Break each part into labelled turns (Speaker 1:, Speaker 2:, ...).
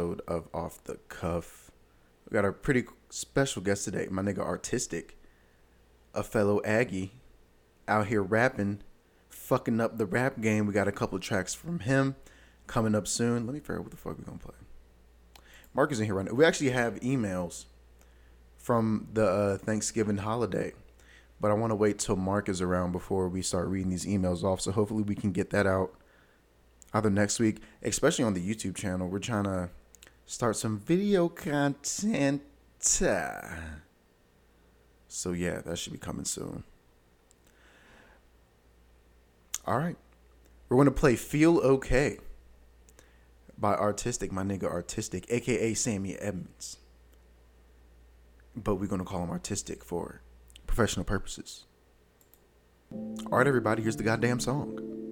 Speaker 1: episode of Off the Cuff. We got a pretty special guest today, my nigga Artistic, a fellow Aggie, out here rapping, fucking up the rap game. We got a couple tracks from him coming up soon. Let me figure out what the fuck we're gonna play. Mark is in here right now. We actually have emails from the uh, Thanksgiving holiday, but I want to wait till Mark is around before we start reading these emails off. So hopefully we can get that out either next week, especially on the YouTube channel. We're trying to start some video content. So yeah, that should be coming soon. All right. We're going to play Feel Okay by Artistic, my nigga Artistic, aka Sammy Edmonds. But we're going to call him Artistic for professional purposes. All right, everybody, here's the goddamn song.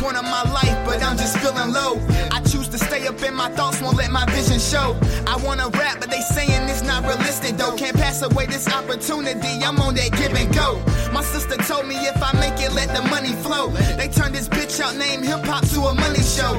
Speaker 2: Point of my life, but I'm just feeling low. I choose to stay up in my thoughts, won't let my vision show. I wanna rap, but they saying it's not realistic though. Can't pass away this opportunity, I'm on that give and go. My sister told me if I make it, let the money flow. They turned this bitch out named hip hop to a money show.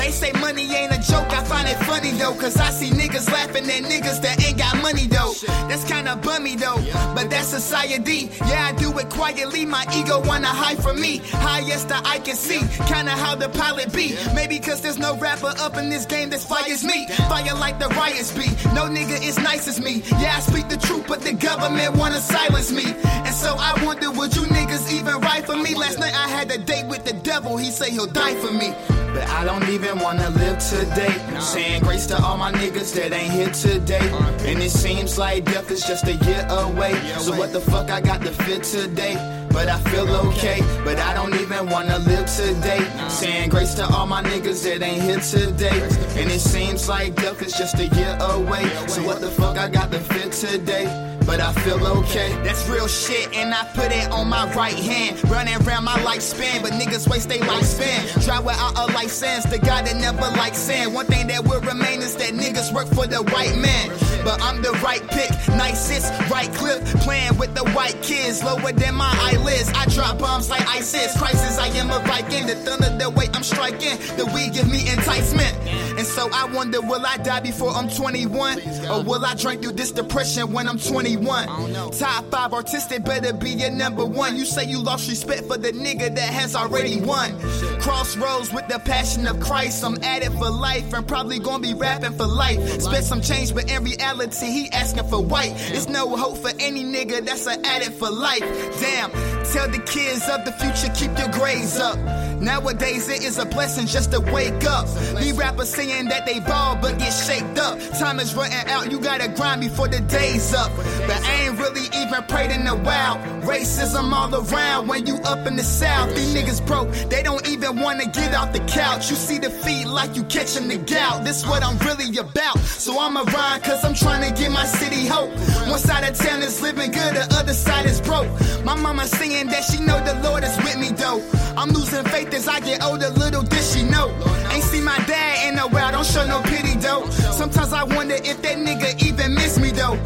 Speaker 2: They say money ain't a joke, I find it funny though. Cause I see niggas laughing at niggas that ain't got money though. That's kinda bummy though, but that's society. Yeah, I do it quietly, my ego wanna hide from me. Highest that I can see, kinda how the pilot be. Maybe cause there's no rapper up in this game that's fires me. Fire like the riots be. No nigga is nice as me. Yeah, I speak the truth, but the government wanna silence me. And so I wonder, would you niggas even write for me? Last night I had a date with the devil, he say he'll die for me. But I don't even wanna live today. Saying grace to all my niggas that ain't here today. And it seems like death is just a year away. So what the fuck I got to fit today? But I feel okay, but I don't even wanna live today. Saying grace to all my niggas that ain't here today. And it seems like death is just a year away. So what the fuck I got to fit today? But I feel okay. That's real shit, and I put it on my right hand. Running around my lifespan, but niggas waste their lifespan. Try without a license, the guy that never likes sin. One thing that will remain is that niggas work for the white man. But I'm the right pick, nicest, right clip. Playing with the white kids, lower than my eyelids. I drop bombs like ISIS. Crisis, I am a Viking. The thunder, the way I'm striking. The weed give me enticement. And so I wonder, will I die before I'm 21? Or will I drink through this depression when I'm 21? Top five artistic better be your number one. You say you lost respect for the nigga that has already won. Crossroads with the passion of Christ. I'm at it for life and probably gonna be rapping for life. Spent some change, but in reality, he asking for white. There's no hope for any nigga that's an addict for life. Damn, tell the kids of the future, keep your grades up. Nowadays, it is a blessing just to wake up. These rappers saying that they ball, but get shaked up. Time is running out, you gotta grind before the day's up. But I ain't really even prayed in a while. Racism all around when you up in the south. These niggas broke, they don't even wanna get off the couch. You see the feet like you catching the gout. This what I'm really about. So I'ma rhyme cause I'm trying to give my city hope. One side of town is living good, the other side is broke. My mama saying that she know the Lord is with me though. I'm losing faith as I get older, little did she know. Ain't see my dad in a while, don't show no pity though. Sometimes I wonder if that nigga even miss me though.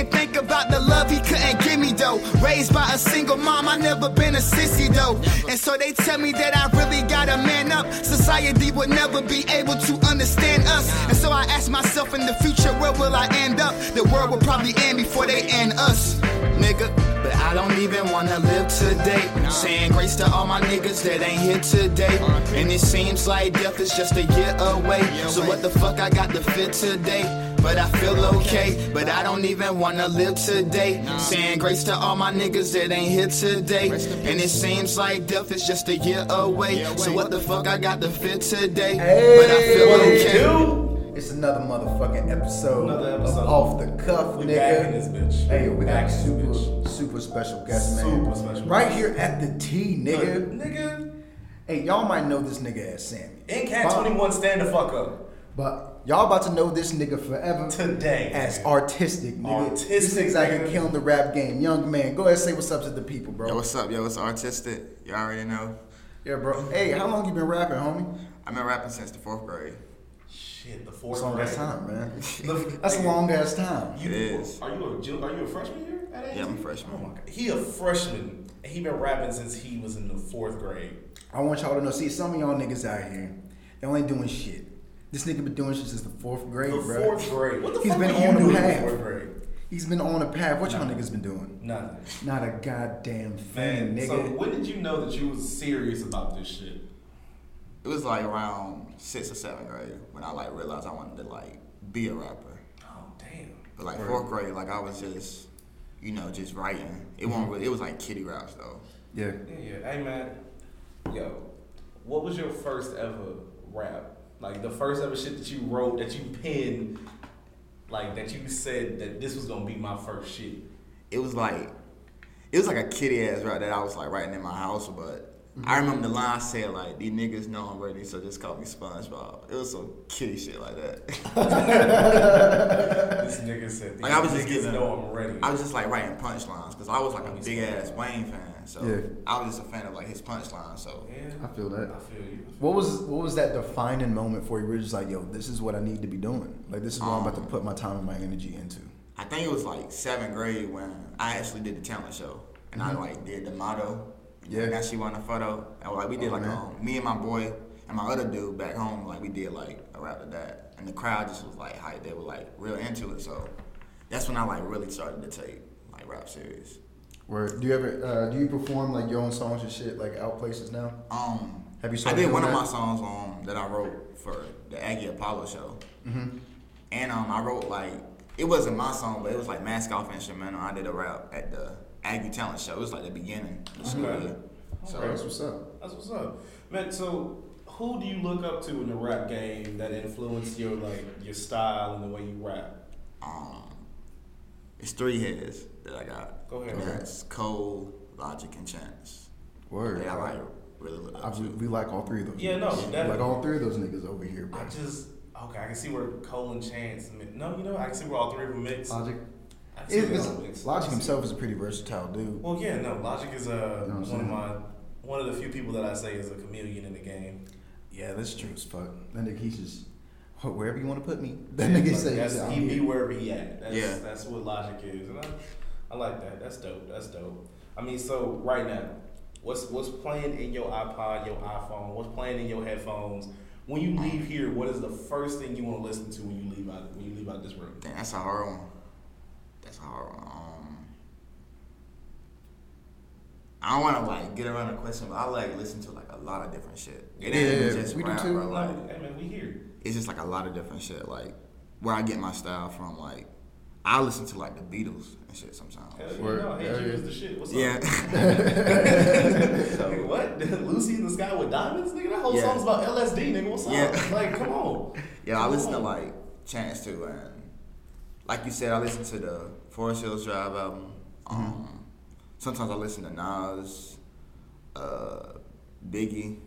Speaker 2: And think about the love he couldn't give me though. Raised by a single mom, I never been a sissy though. And so they tell me that I really gotta man up. Society would never be able to understand us. And so I ask myself in the future, where will I end up? The world will probably end before they end us, nigga. But I don't even wanna live today. Saying grace to all my niggas that ain't here today. And it seems like death is just a year away. So what the fuck I got to fit today? But I feel okay, but I don't even wanna live today. Saying grace to all my niggas that ain't here today. And it seems like death is just a year away. So what the fuck I got to fit today? But I feel
Speaker 1: what it
Speaker 2: okay.
Speaker 1: do? It's another motherfucking episode,
Speaker 3: Another episode.
Speaker 1: of Off the Cuff,
Speaker 3: We
Speaker 1: nigga.
Speaker 3: back in this bitch.
Speaker 1: Hey, we got
Speaker 3: Back
Speaker 1: a
Speaker 3: in this
Speaker 1: super, super special guest, man.
Speaker 3: Super special.
Speaker 1: Right here at the T, nigga.
Speaker 3: Nigga.
Speaker 1: Hey, y'all might know this nigga as Sammy.
Speaker 3: In Cat
Speaker 1: But-
Speaker 3: 21, stand the fuck up.
Speaker 1: But y'all about to know this nigga forever.
Speaker 3: Today.
Speaker 1: As artistic, nigga.
Speaker 3: Artistic,
Speaker 1: This nigga's out here
Speaker 3: nigga.
Speaker 1: killing the rap game. Young man, go ahead and say what's up to the people, bro.
Speaker 4: Yo, what's up? Yo, it's artistic. Y'all already know.
Speaker 1: yeah, bro. Hey, how long you been rapping, homie?
Speaker 4: I've been rapping since the fourth grade.
Speaker 3: Shit, the
Speaker 1: That's
Speaker 3: fourth
Speaker 1: a long ass
Speaker 3: grade.
Speaker 1: time, man. That's a long ass time.
Speaker 3: You,
Speaker 4: It is.
Speaker 3: Are you a ju- are you a freshman here? At ASU?
Speaker 4: Yeah, I'm a freshman.
Speaker 3: Oh my god, he a freshman. He been rapping since he was in the fourth grade.
Speaker 1: I want y'all to know. See, some of y'all niggas out here, they only doing shit. This nigga been doing shit since the fourth grade,
Speaker 3: The
Speaker 1: bro.
Speaker 3: fourth grade. What the
Speaker 1: He's
Speaker 3: fuck
Speaker 1: been
Speaker 3: were you
Speaker 1: on the
Speaker 3: doing in
Speaker 1: path.
Speaker 3: the fourth grade?
Speaker 1: He's been on a path. What y'all niggas been doing?
Speaker 3: Nothing.
Speaker 1: Not a goddamn thing,
Speaker 3: Man,
Speaker 1: nigga.
Speaker 3: so when did you know that you was serious about this shit?
Speaker 4: It was like around sixth or seventh grade when I like realized I wanted to like be a rapper.
Speaker 3: Oh damn.
Speaker 4: But like fourth grade, like I was just, you know, just writing. It mm-hmm. wasn't really. It was like kitty raps though.
Speaker 1: yeah.
Speaker 3: Yeah, yeah. Hey man, yo, what was your first ever rap? Like the first ever shit that you wrote, that you penned, like that you said that this was gonna be my first shit.
Speaker 4: It was like, it was like a kitty ass right that I was like writing in my house. But I mm-hmm. remember the line said like, "These niggas know I'm ready, so just call me SpongeBob." It was some kitty shit like that.
Speaker 3: This nigga said,
Speaker 4: Like, I was just
Speaker 3: "These niggas know I'm ready."
Speaker 4: I was just like writing punchlines because I was like a big ass Wayne fan. So
Speaker 1: Yeah.
Speaker 4: I was just a fan of like his punchline. So
Speaker 3: yeah,
Speaker 1: I feel that.
Speaker 3: I feel you.
Speaker 1: What was what was that defining moment for you? Where you're just like, yo, this is what I need to be doing. Like this is what I'm about to
Speaker 4: Um,
Speaker 1: put my time and my energy into.
Speaker 4: I think it was like seventh grade when I actually did the talent show, and I like did the motto.
Speaker 1: Yeah.
Speaker 4: Now she want a photo, and like we did
Speaker 1: Oh,
Speaker 4: like um, me and my boy and my other dude back home, like we did like a rap of that, and the crowd just was like hype. They were like real into it, so that's when I like really started to take like rap serious.
Speaker 1: Where do you ever uh, do you perform like your own songs and shit like out places now?
Speaker 4: Um,
Speaker 1: Have you
Speaker 4: I did
Speaker 1: doing
Speaker 4: one of my songs um that I wrote for the Aggie Apollo show,
Speaker 1: Mm-hmm.
Speaker 4: and um I wrote like it wasn't my song, but it was like mask off instrumental. I did a rap at the Aggie Talent Show. It was like the beginning of the school
Speaker 3: Okay.
Speaker 4: year. So
Speaker 1: Alright, that's what's up.
Speaker 3: That's what's up, man. So, who do you look up to in the rap game that influenced your like your style and the way you rap?
Speaker 4: um, it's three heads that I got.
Speaker 3: Go ahead.
Speaker 4: And That's Cole, Logic, and Chance.
Speaker 1: Word.
Speaker 4: That I like really look
Speaker 1: I, we like all three of those.
Speaker 3: Yeah, no,
Speaker 1: niggas. We like all three of those niggas over here, bro.
Speaker 3: I just okay. I can see where Cole and Chance. No, you know, I can see where all three of them mix.
Speaker 1: Logic.
Speaker 3: I can see
Speaker 1: It, it's,
Speaker 3: they all mix. I
Speaker 1: Logic himself is a pretty versatile dude.
Speaker 3: Well, yeah, no. Logic is uh,
Speaker 1: You know what I'm
Speaker 3: one of my one of the few people that I say is a chameleon in the game.
Speaker 1: Yeah, that's true as fuck. That nigga, he's just wherever you want to put me. That nigga
Speaker 3: Like,
Speaker 1: say
Speaker 3: that's,
Speaker 1: he's out
Speaker 3: he be wherever he at. That's,
Speaker 4: Yeah.
Speaker 3: that's what Logic is, and I, I like that. That's dope. That's dope. I mean, so right now, what's what's playing in your iPod, your iPhone? What's playing in your headphones? When you leave here, what is the first thing you want to listen to when you leave out when you leave out this room?
Speaker 4: Damn, that's a hard one. That's a hard one. Um, I don't want to like get around the question, but I like listen to like a lot of different shit. It ain't
Speaker 1: Yeah,
Speaker 4: even just
Speaker 1: we do
Speaker 4: rap,
Speaker 1: too.
Speaker 4: bro. Like,
Speaker 3: Like, hey man, we here.
Speaker 4: it's just like a lot of different shit. Like where I get my style from. Like I listen to like the Beatles and shit sometimes.
Speaker 3: Hell yeah,
Speaker 1: Word.
Speaker 3: no, hey,
Speaker 1: Hell
Speaker 3: you
Speaker 1: yeah.
Speaker 3: is the shit. What's
Speaker 4: Yeah.
Speaker 3: up? Nigga, what? Lucy in the Sky with Diamonds? Nigga, that whole
Speaker 4: Yeah.
Speaker 3: song's about LSD, nigga. What's up?
Speaker 4: Yeah.
Speaker 3: Like, come on.
Speaker 4: Yeah, I
Speaker 3: Come
Speaker 4: listen to like Chance too, and like you said, I listen to the Forest Hills Drive album.
Speaker 3: Mm-hmm.
Speaker 4: Um, sometimes I listen to Nas, uh, Biggie,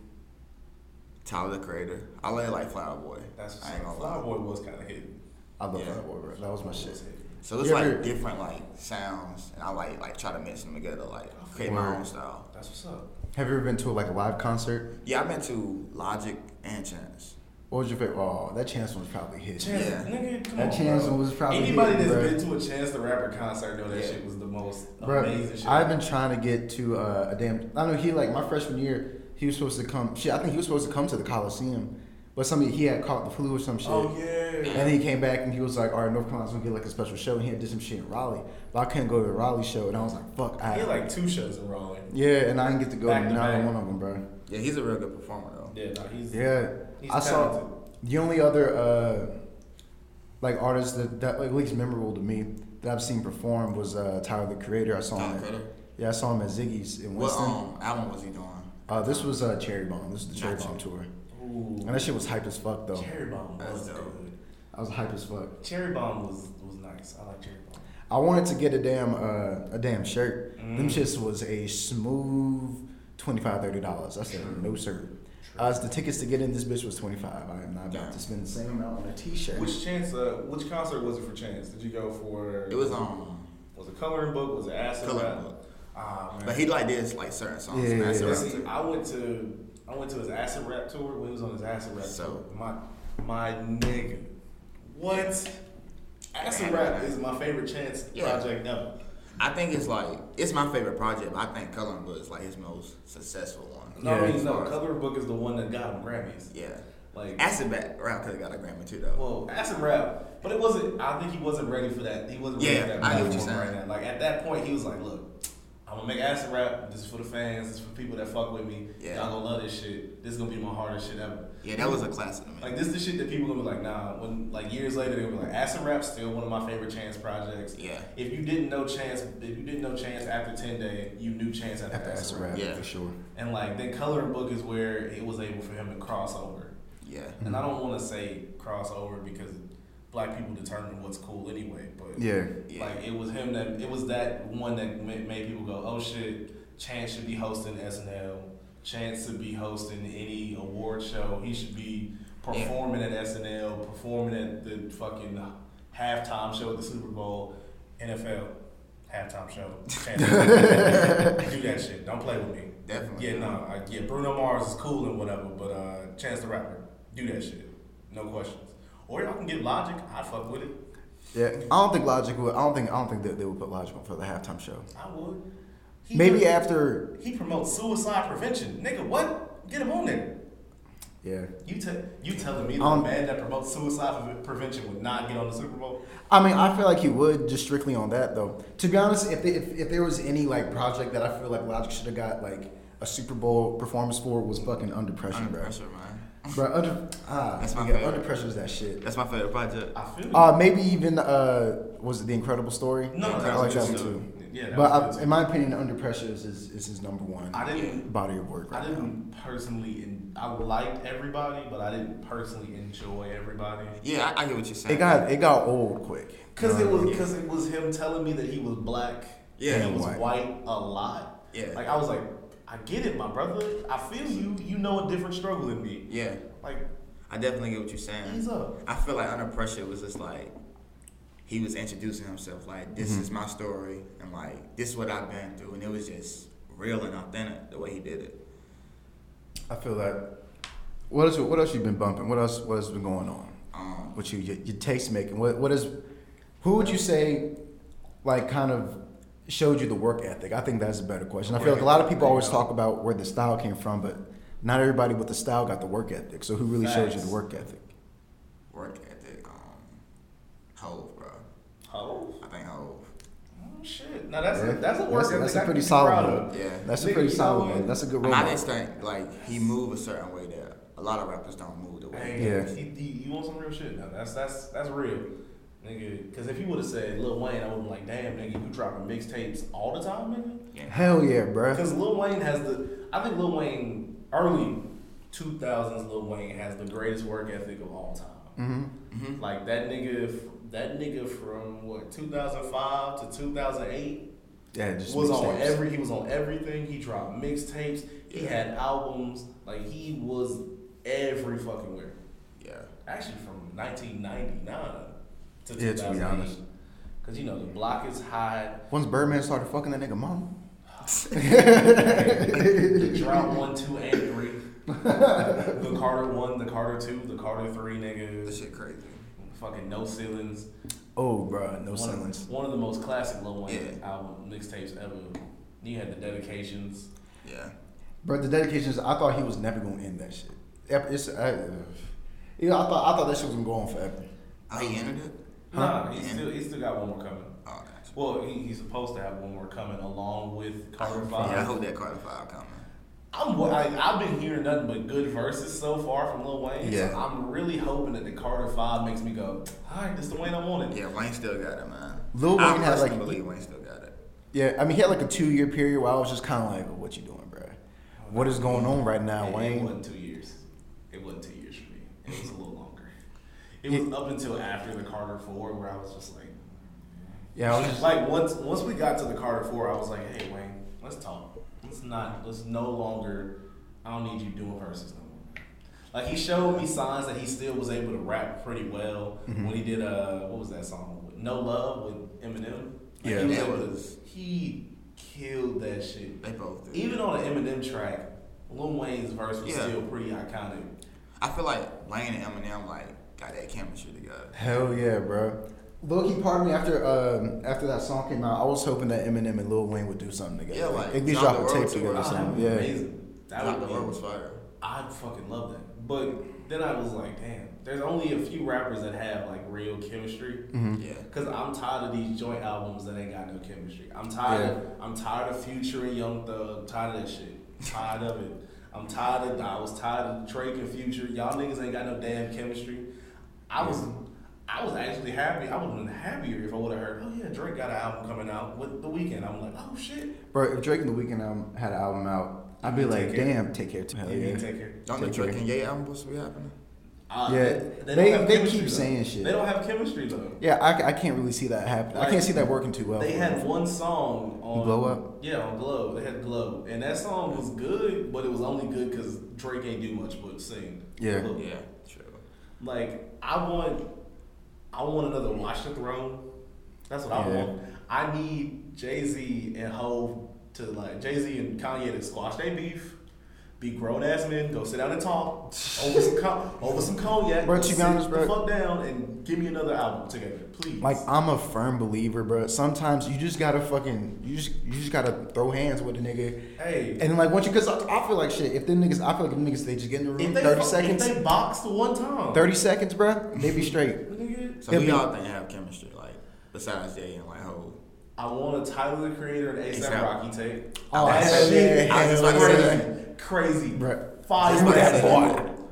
Speaker 4: Tyler the Creator. I like like Flower Boy.
Speaker 3: That's what's
Speaker 4: I ain't
Speaker 3: up.
Speaker 4: gonna
Speaker 3: Flower
Speaker 4: lie.
Speaker 3: Boy was kind of hidden.
Speaker 1: I love
Speaker 4: Yeah.
Speaker 1: that boy, bro. That was my shit.
Speaker 4: So it's
Speaker 1: You
Speaker 4: like different like sounds, and I like like try to mix them together, like create my own style.
Speaker 3: That's what's up.
Speaker 1: Have you ever been to like a live concert?
Speaker 4: Yeah, I've been to Logic and Chance.
Speaker 1: What was your favorite? Oh, that chance one was probably his.
Speaker 3: Chance,
Speaker 4: Yeah.
Speaker 3: nigga,
Speaker 1: That
Speaker 3: on,
Speaker 1: Chance
Speaker 3: bro.
Speaker 1: one was probably
Speaker 3: Anybody
Speaker 1: hidden,
Speaker 3: that's
Speaker 1: bro.
Speaker 3: been to a Chance the Rapper concert know that
Speaker 4: Yeah.
Speaker 3: shit was the most
Speaker 1: Bro,
Speaker 3: amazing shit.
Speaker 1: I've been trying to get to uh, a damn. I know he like my freshman year. He was supposed to come. Shit, I think he was supposed to come to the Coliseum, but somebody he had caught the flu or some shit.
Speaker 3: Oh yeah.
Speaker 1: And then he came back and he was like, "All right, North Carolina's gonna get like a special show." And he had did some shit in Raleigh, but I couldn't go to the Raleigh show, and I was like, "Fuck, I."
Speaker 3: He had like two shows in Raleigh.
Speaker 1: yeah, and I didn't get to go
Speaker 3: Back
Speaker 1: to
Speaker 3: to
Speaker 1: neither one of them, bro.
Speaker 4: Yeah, he's a real good performer though.
Speaker 3: Yeah, no, he's
Speaker 1: Yeah,
Speaker 3: He's
Speaker 1: I saw the only other uh, like artist that, that like, at least memorable to me that I've seen perform was uh, Tyler the Creator. I saw him.
Speaker 4: Tyler
Speaker 1: At,
Speaker 4: Creator?
Speaker 1: yeah, I saw him at Ziggy's in
Speaker 4: What
Speaker 1: Winston.
Speaker 4: um album was he doing?
Speaker 1: Uh, this was uh, Cherry Bomb. This is the Cherry Bomb tour,
Speaker 3: Ooh.
Speaker 1: and that shit was hype as fuck though.
Speaker 3: Cherry Bomb
Speaker 4: That's
Speaker 3: was
Speaker 4: dope.
Speaker 3: Good.
Speaker 1: I was hype as fuck.
Speaker 3: Cherry Bomb was was nice. I like Cherry Bomb.
Speaker 1: I wanted to get a damn uh, a damn shirt. Them
Speaker 3: Mm.
Speaker 1: shits was a smooth $25, $30. I said no sir. Uh, the tickets to get in this bitch was 25. I am not about to spend the same amount on a t-shirt.
Speaker 3: Which Chance? Uh, which concert was it for Chance? Did you go for?
Speaker 4: It was um
Speaker 3: Was it Coloring Book? Was it Acid
Speaker 4: Coloring
Speaker 3: Rap?
Speaker 4: Book.
Speaker 3: Ah man.
Speaker 4: But he like did like certain songs.
Speaker 1: Yeah,
Speaker 4: and that's
Speaker 1: yeah,
Speaker 4: I'm
Speaker 3: see. I went to I went to his acid rap tour when he was on his acid rap
Speaker 4: So-
Speaker 3: tour. My My nigga. What? Acid Rap is my favorite Chance
Speaker 4: Yeah.
Speaker 3: project ever.
Speaker 4: I think it's like it's my favorite project. But I think Coloring Book is like his most successful one.
Speaker 3: No, I
Speaker 1: Yeah,
Speaker 3: mean,
Speaker 4: as
Speaker 3: no,
Speaker 4: far as-
Speaker 3: Color Book is the one that got him Grammys.
Speaker 4: Yeah.
Speaker 3: Like,
Speaker 4: Acid Rap Rap could have got a Grammy too though.
Speaker 3: well, Acid Rap, but it wasn't, I think he wasn't ready for that. He wasn't ready
Speaker 4: Yeah,
Speaker 3: for that
Speaker 4: I get what you're
Speaker 3: platform
Speaker 4: saying.
Speaker 3: right now. Like, at that point, he was like, look, I'm gonna make Acid Rap. This is for the fans. This is for people that fuck with me.
Speaker 4: Yeah.
Speaker 3: Y'all gonna love this shit. This is gonna be my hardest shit ever.
Speaker 4: Yeah, that was a classic to me.
Speaker 3: Like this is the shit that people gonna be like, nah. When like years later, they're gonna be like, Acid Rap's still one of my favorite Chance projects.
Speaker 4: Yeah.
Speaker 3: If you didn't know Chance, if you didn't know Chance after Ten Day, you knew Chance after,
Speaker 1: After
Speaker 3: Acid
Speaker 1: Acid
Speaker 3: Rap.
Speaker 1: Rap,
Speaker 4: Yeah.
Speaker 1: for sure.
Speaker 3: And like then Coloring Book is where it was able for him to cross over.
Speaker 4: yeah.
Speaker 3: And I don't want to say crossover because black people determine what's cool anyway. But
Speaker 1: Yeah.
Speaker 4: Yeah.
Speaker 3: like it was him that it was that one that made people go, oh shit, Chance should be hosting SNL. Chance to be hosting any award show. He should be performing at SNL, performing at the fucking halftime show at the Super Bowl, NFL halftime show. Do that shit. Don't play with me.
Speaker 4: Definitely.
Speaker 3: Yeah, no, I, yeah. Bruno Mars is cool and whatever, but uh, Chance the Rapper, do that shit. No questions. Or y'all can get Logic. I'd fuck with it.
Speaker 1: Yeah, I don't think Logic would. I don't think. I don't think that they would put Logic on for the halftime show.
Speaker 3: I would. He
Speaker 1: Maybe
Speaker 3: does-
Speaker 1: after.
Speaker 3: He promotes suicide prevention. Nigga, what? Get him on there.
Speaker 1: Yeah.
Speaker 3: You te- you telling me that
Speaker 1: Um,
Speaker 3: man that promotes suicide prevention would not get on the Super Bowl?
Speaker 1: I mean, I feel like he would just strictly on that though. To be honest, if, they, if if there was any like project that I feel like Logic should have got like a Super Bowl performance for was fucking Under Pressure,
Speaker 4: Under
Speaker 1: bro.
Speaker 4: pressure, man.
Speaker 1: Bro, under ah,
Speaker 4: That's my
Speaker 1: nigga,
Speaker 4: favorite.
Speaker 1: Under Pressure is that shit.
Speaker 4: That's my favorite project.
Speaker 3: I feel
Speaker 1: Uh, maybe even uh, was it the Incredible Story?
Speaker 3: no,
Speaker 1: I like that one
Speaker 3: good
Speaker 1: too.
Speaker 3: Yeah,
Speaker 1: But I, in my opinion, Under Pressure is his, is his number one
Speaker 3: I didn't.
Speaker 1: body of work
Speaker 3: I
Speaker 1: right now.
Speaker 3: didn't personally. In, I liked everybody, but I didn't personally enjoy everybody.
Speaker 4: Yeah, I, I get what you're saying.
Speaker 1: It got it got old quick.
Speaker 3: Cause
Speaker 1: You
Speaker 3: it was because it was him telling me that he was black.
Speaker 4: Yeah,
Speaker 3: and he was
Speaker 1: white.
Speaker 3: white. a lot.
Speaker 4: Yeah.
Speaker 3: like I was like, I get it, my brother. I feel you. You know a different struggle than me.
Speaker 4: Yeah,
Speaker 3: Like
Speaker 4: I definitely get what you're saying.
Speaker 3: ease up.
Speaker 4: I feel like under pressure was just like he was introducing himself. Like this
Speaker 1: Mhm.
Speaker 4: is my story, and like this is what I've been through, and it was just real and authentic the way he did it.
Speaker 1: I feel that. What else? What else you been bumping? What else? What has been going on?
Speaker 4: Um,
Speaker 1: What you your, your taste making? What what is? Who would you say, like, kind of showed you the work ethic? I think that's a better question. I feel like a lot of people always talk about where the style came from, but not everybody with the style got the work ethic. So who really showed you the work ethic?
Speaker 4: work ethic, um, Hov, bro.
Speaker 3: Oh,
Speaker 4: I think Hov.
Speaker 3: Oh, shit. Now that's
Speaker 1: Yeah.
Speaker 3: a, that's a work
Speaker 1: That's that's a pretty solid one.
Speaker 4: Yeah.
Speaker 1: That's a pretty solid
Speaker 3: what?
Speaker 1: one. That's a good
Speaker 4: I,
Speaker 1: role.
Speaker 4: I
Speaker 1: model.
Speaker 4: just think like he move a certain way that a lot of rappers don't move the way.
Speaker 3: Hey,
Speaker 1: Yeah.
Speaker 3: he, he, you want some real shit? Now that's that's that's real, nigga. Because if you would have said Lil Wayne, I would have been like, damn, nigga, you dropping mixtapes all the time, nigga.
Speaker 4: Yeah.
Speaker 1: Hell yeah, bro.
Speaker 3: Because Lil Wayne has the, I think Lil Wayne early 2000s Lil Wayne has the greatest work ethic of all time.
Speaker 1: Mm-hmm.
Speaker 4: hmm
Speaker 3: Like that nigga, that nigga from what 2005 to 2008
Speaker 1: Yeah, just
Speaker 3: was on
Speaker 1: mixtapes.
Speaker 3: every. He was on everything. He dropped mixtapes. He
Speaker 4: Yeah.
Speaker 3: had albums. Like he was every fucking where.
Speaker 4: Yeah.
Speaker 3: Actually, from 1999 to
Speaker 1: Yeah, to be
Speaker 3: 2008.
Speaker 1: honest.
Speaker 3: Because you know the block is high.
Speaker 1: Once Birdman started fucking that nigga mom.
Speaker 3: the drought one, two, and three. the Carter one, the Carter two, the Carter three,
Speaker 4: This
Speaker 3: nigga.
Speaker 4: shit crazy.
Speaker 3: Fucking no ceilings.
Speaker 1: Oh, bruh, no
Speaker 3: one,
Speaker 1: silence.
Speaker 3: Of, one of the most classic Lil Wayne
Speaker 4: Yeah.
Speaker 3: album mixtapes ever. You had the dedications.
Speaker 4: Yeah.
Speaker 1: But the dedications, I thought he was never gonna end that shit. Ep- It's, I, you know, I thought I thought that shit was gonna go on forever.
Speaker 4: Oh, he ended it.
Speaker 3: Nah, he
Speaker 4: Yeah.
Speaker 3: still he still got one more coming.
Speaker 4: Oh, gotcha.
Speaker 3: Well, he, he's supposed to have one more coming along with Carter Five.
Speaker 4: Yeah, I hope that Carter Five coming.
Speaker 3: I'm I, I've been hearing nothing but good verses so far from Lil Wayne.
Speaker 1: Yeah.
Speaker 3: So I'm really hoping that the Carter Five makes me go, all right, this the Wayne I wanted.
Speaker 4: Yeah, Wayne still got it, man.
Speaker 1: Lil
Speaker 4: I
Speaker 1: Wayne had, like-
Speaker 4: believe Wayne still got it.
Speaker 1: Yeah, I mean, he had like a two year period where I was just kind of like, "What you doing, bruh? What is going on right now,
Speaker 3: It- It wasn't two years. It wasn't two years for me. It was a little longer. It was up until after the Carter Four where I was just like,
Speaker 1: Yeah, I was just
Speaker 3: like once once we got to the Carter Four, I was like, hey Wayne, let's talk. Let's not. Let's no longer. I don't need you doing verses no more. Like he showed me signs that he still was able to rap pretty well
Speaker 1: Mhm.
Speaker 3: when he did uh what was that song? No Love with Eminem. Like,
Speaker 1: Yeah.
Speaker 3: he was able to-
Speaker 4: was-
Speaker 3: he killed that shit.
Speaker 4: They both did.
Speaker 3: Even on the Eminem track, Lil Wayne's verse was
Speaker 4: Yeah.
Speaker 3: still pretty iconic.
Speaker 4: I feel like Wayne and Eminem like got that chemistry together.
Speaker 1: Hell yeah, bro. Low key, part me after um, after that song came out, I was hoping that Eminem and Lil Wayne would do something together.
Speaker 4: Yeah, like,
Speaker 1: at least
Speaker 4: drop
Speaker 1: drop
Speaker 4: the
Speaker 1: a tape together or something.
Speaker 3: That'd be
Speaker 1: Yeah,
Speaker 3: amazing. That
Speaker 4: Drop
Speaker 3: would
Speaker 4: the
Speaker 3: be.
Speaker 4: World was fire.
Speaker 3: I'd fucking love that. But then I was like, damn, there's only a few rappers that have like real chemistry.
Speaker 1: Mm-hmm.
Speaker 4: Yeah.
Speaker 3: Cause I'm tired of these joint albums that ain't got no chemistry. I'm tired. Of, I'm tired of Future and Young Thug. I'm tired of that shit. tired of it. I'm tired of. I was tired of Drake and Future. Y'all niggas ain't got no damn chemistry. I was. I was actually happy. I would have been happier if I would have heard, oh yeah, Drake got an album coming out with the Weeknd. I'm like, oh shit.
Speaker 1: bro. If Drake and the Weeknd album had an album out, I'd be
Speaker 3: Take
Speaker 1: like,
Speaker 3: care.
Speaker 1: damn, take care. Too. Hell
Speaker 3: You
Speaker 1: yeah.
Speaker 3: need to take care.
Speaker 4: Don't the
Speaker 1: Take
Speaker 4: Drake and Ye album supposed to be happening?
Speaker 3: Uh,
Speaker 1: Yeah,
Speaker 3: don't
Speaker 1: they- they keep
Speaker 3: though.
Speaker 1: saying shit.
Speaker 3: They don't have chemistry though.
Speaker 1: Yeah, I, I can't really see that happening. I can't see that working too well.
Speaker 3: They
Speaker 1: for
Speaker 3: had
Speaker 1: them.
Speaker 3: one song on
Speaker 1: Glow Up?
Speaker 3: Yeah, on Glow. They had Glow, and that song was good, but it was only good because Drake ain't do much but sing.
Speaker 1: Yeah.
Speaker 3: Look,
Speaker 4: Yeah, true.
Speaker 3: Like I want, I want another Watch the Throne. That's what I want. I need Jay Z and Hov to like Jay Z and Kanye to squash their beef. Be grown ass men, go sit down and talk over some con- over some cognac.
Speaker 1: Bro,
Speaker 3: Go
Speaker 1: to be
Speaker 3: sit
Speaker 1: honest, bro-
Speaker 3: the fuck down and give me another album together, please.
Speaker 1: Like I'm a firm believer, bro. Sometimes you just gotta fucking you just you just gotta throw hands with a nigga.
Speaker 3: hey,
Speaker 1: And like once you, cause I, I feel like shit. If them niggas, I feel like if them niggas they just get in the room,
Speaker 3: if they
Speaker 1: thirty
Speaker 3: fuck-
Speaker 1: seconds,
Speaker 3: if they boxed one time,
Speaker 1: thirty seconds, bro, they be straight.
Speaker 3: Nigga,
Speaker 4: So
Speaker 1: He'll
Speaker 4: who y'all think have chemistry like besides Jay and like Ho?
Speaker 3: I want a Tyler the Creator and ASAP
Speaker 4: ASAP.
Speaker 3: Rocky tape.
Speaker 1: Oh,
Speaker 3: that
Speaker 1: hell
Speaker 3: shit
Speaker 1: yeah,
Speaker 4: I was
Speaker 3: is
Speaker 4: just about
Speaker 3: crazy, crazy,
Speaker 1: Bruh.
Speaker 3: fire
Speaker 4: Just
Speaker 3: ass
Speaker 4: say
Speaker 3: duo,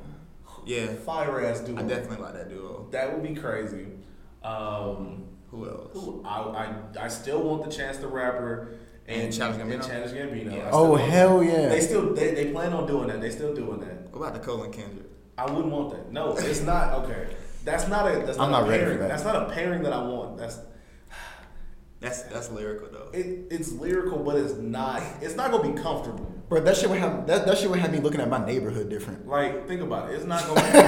Speaker 4: Yeah,
Speaker 3: fire ass duo.
Speaker 4: I definitely like that duo.
Speaker 3: That would be crazy. Um,
Speaker 4: Who else?
Speaker 3: who- I, I I still want the Chance the Rapper and,
Speaker 4: And Childish
Speaker 3: and
Speaker 4: Gambino?
Speaker 3: Childish Gambino.
Speaker 4: Yeah.
Speaker 1: Oh
Speaker 3: still want-
Speaker 1: hell yeah!
Speaker 3: They still they, they plan on doing that. They still doing that.
Speaker 4: What about the and Kendrick?
Speaker 3: I wouldn't want that. No, it's not okay. That's not a that's not,
Speaker 1: I'm not
Speaker 3: a
Speaker 1: ready for
Speaker 3: pairing.
Speaker 1: that.
Speaker 3: That's not a pairing that I want. That's
Speaker 4: That's that's lyrical though.
Speaker 3: it, it's lyrical, but it's not. It's not gonna be comfortable.
Speaker 1: Bro, that shit would have that, that shit would have me looking at my neighborhood different.
Speaker 3: Like, think about it. It's not gonna. Be,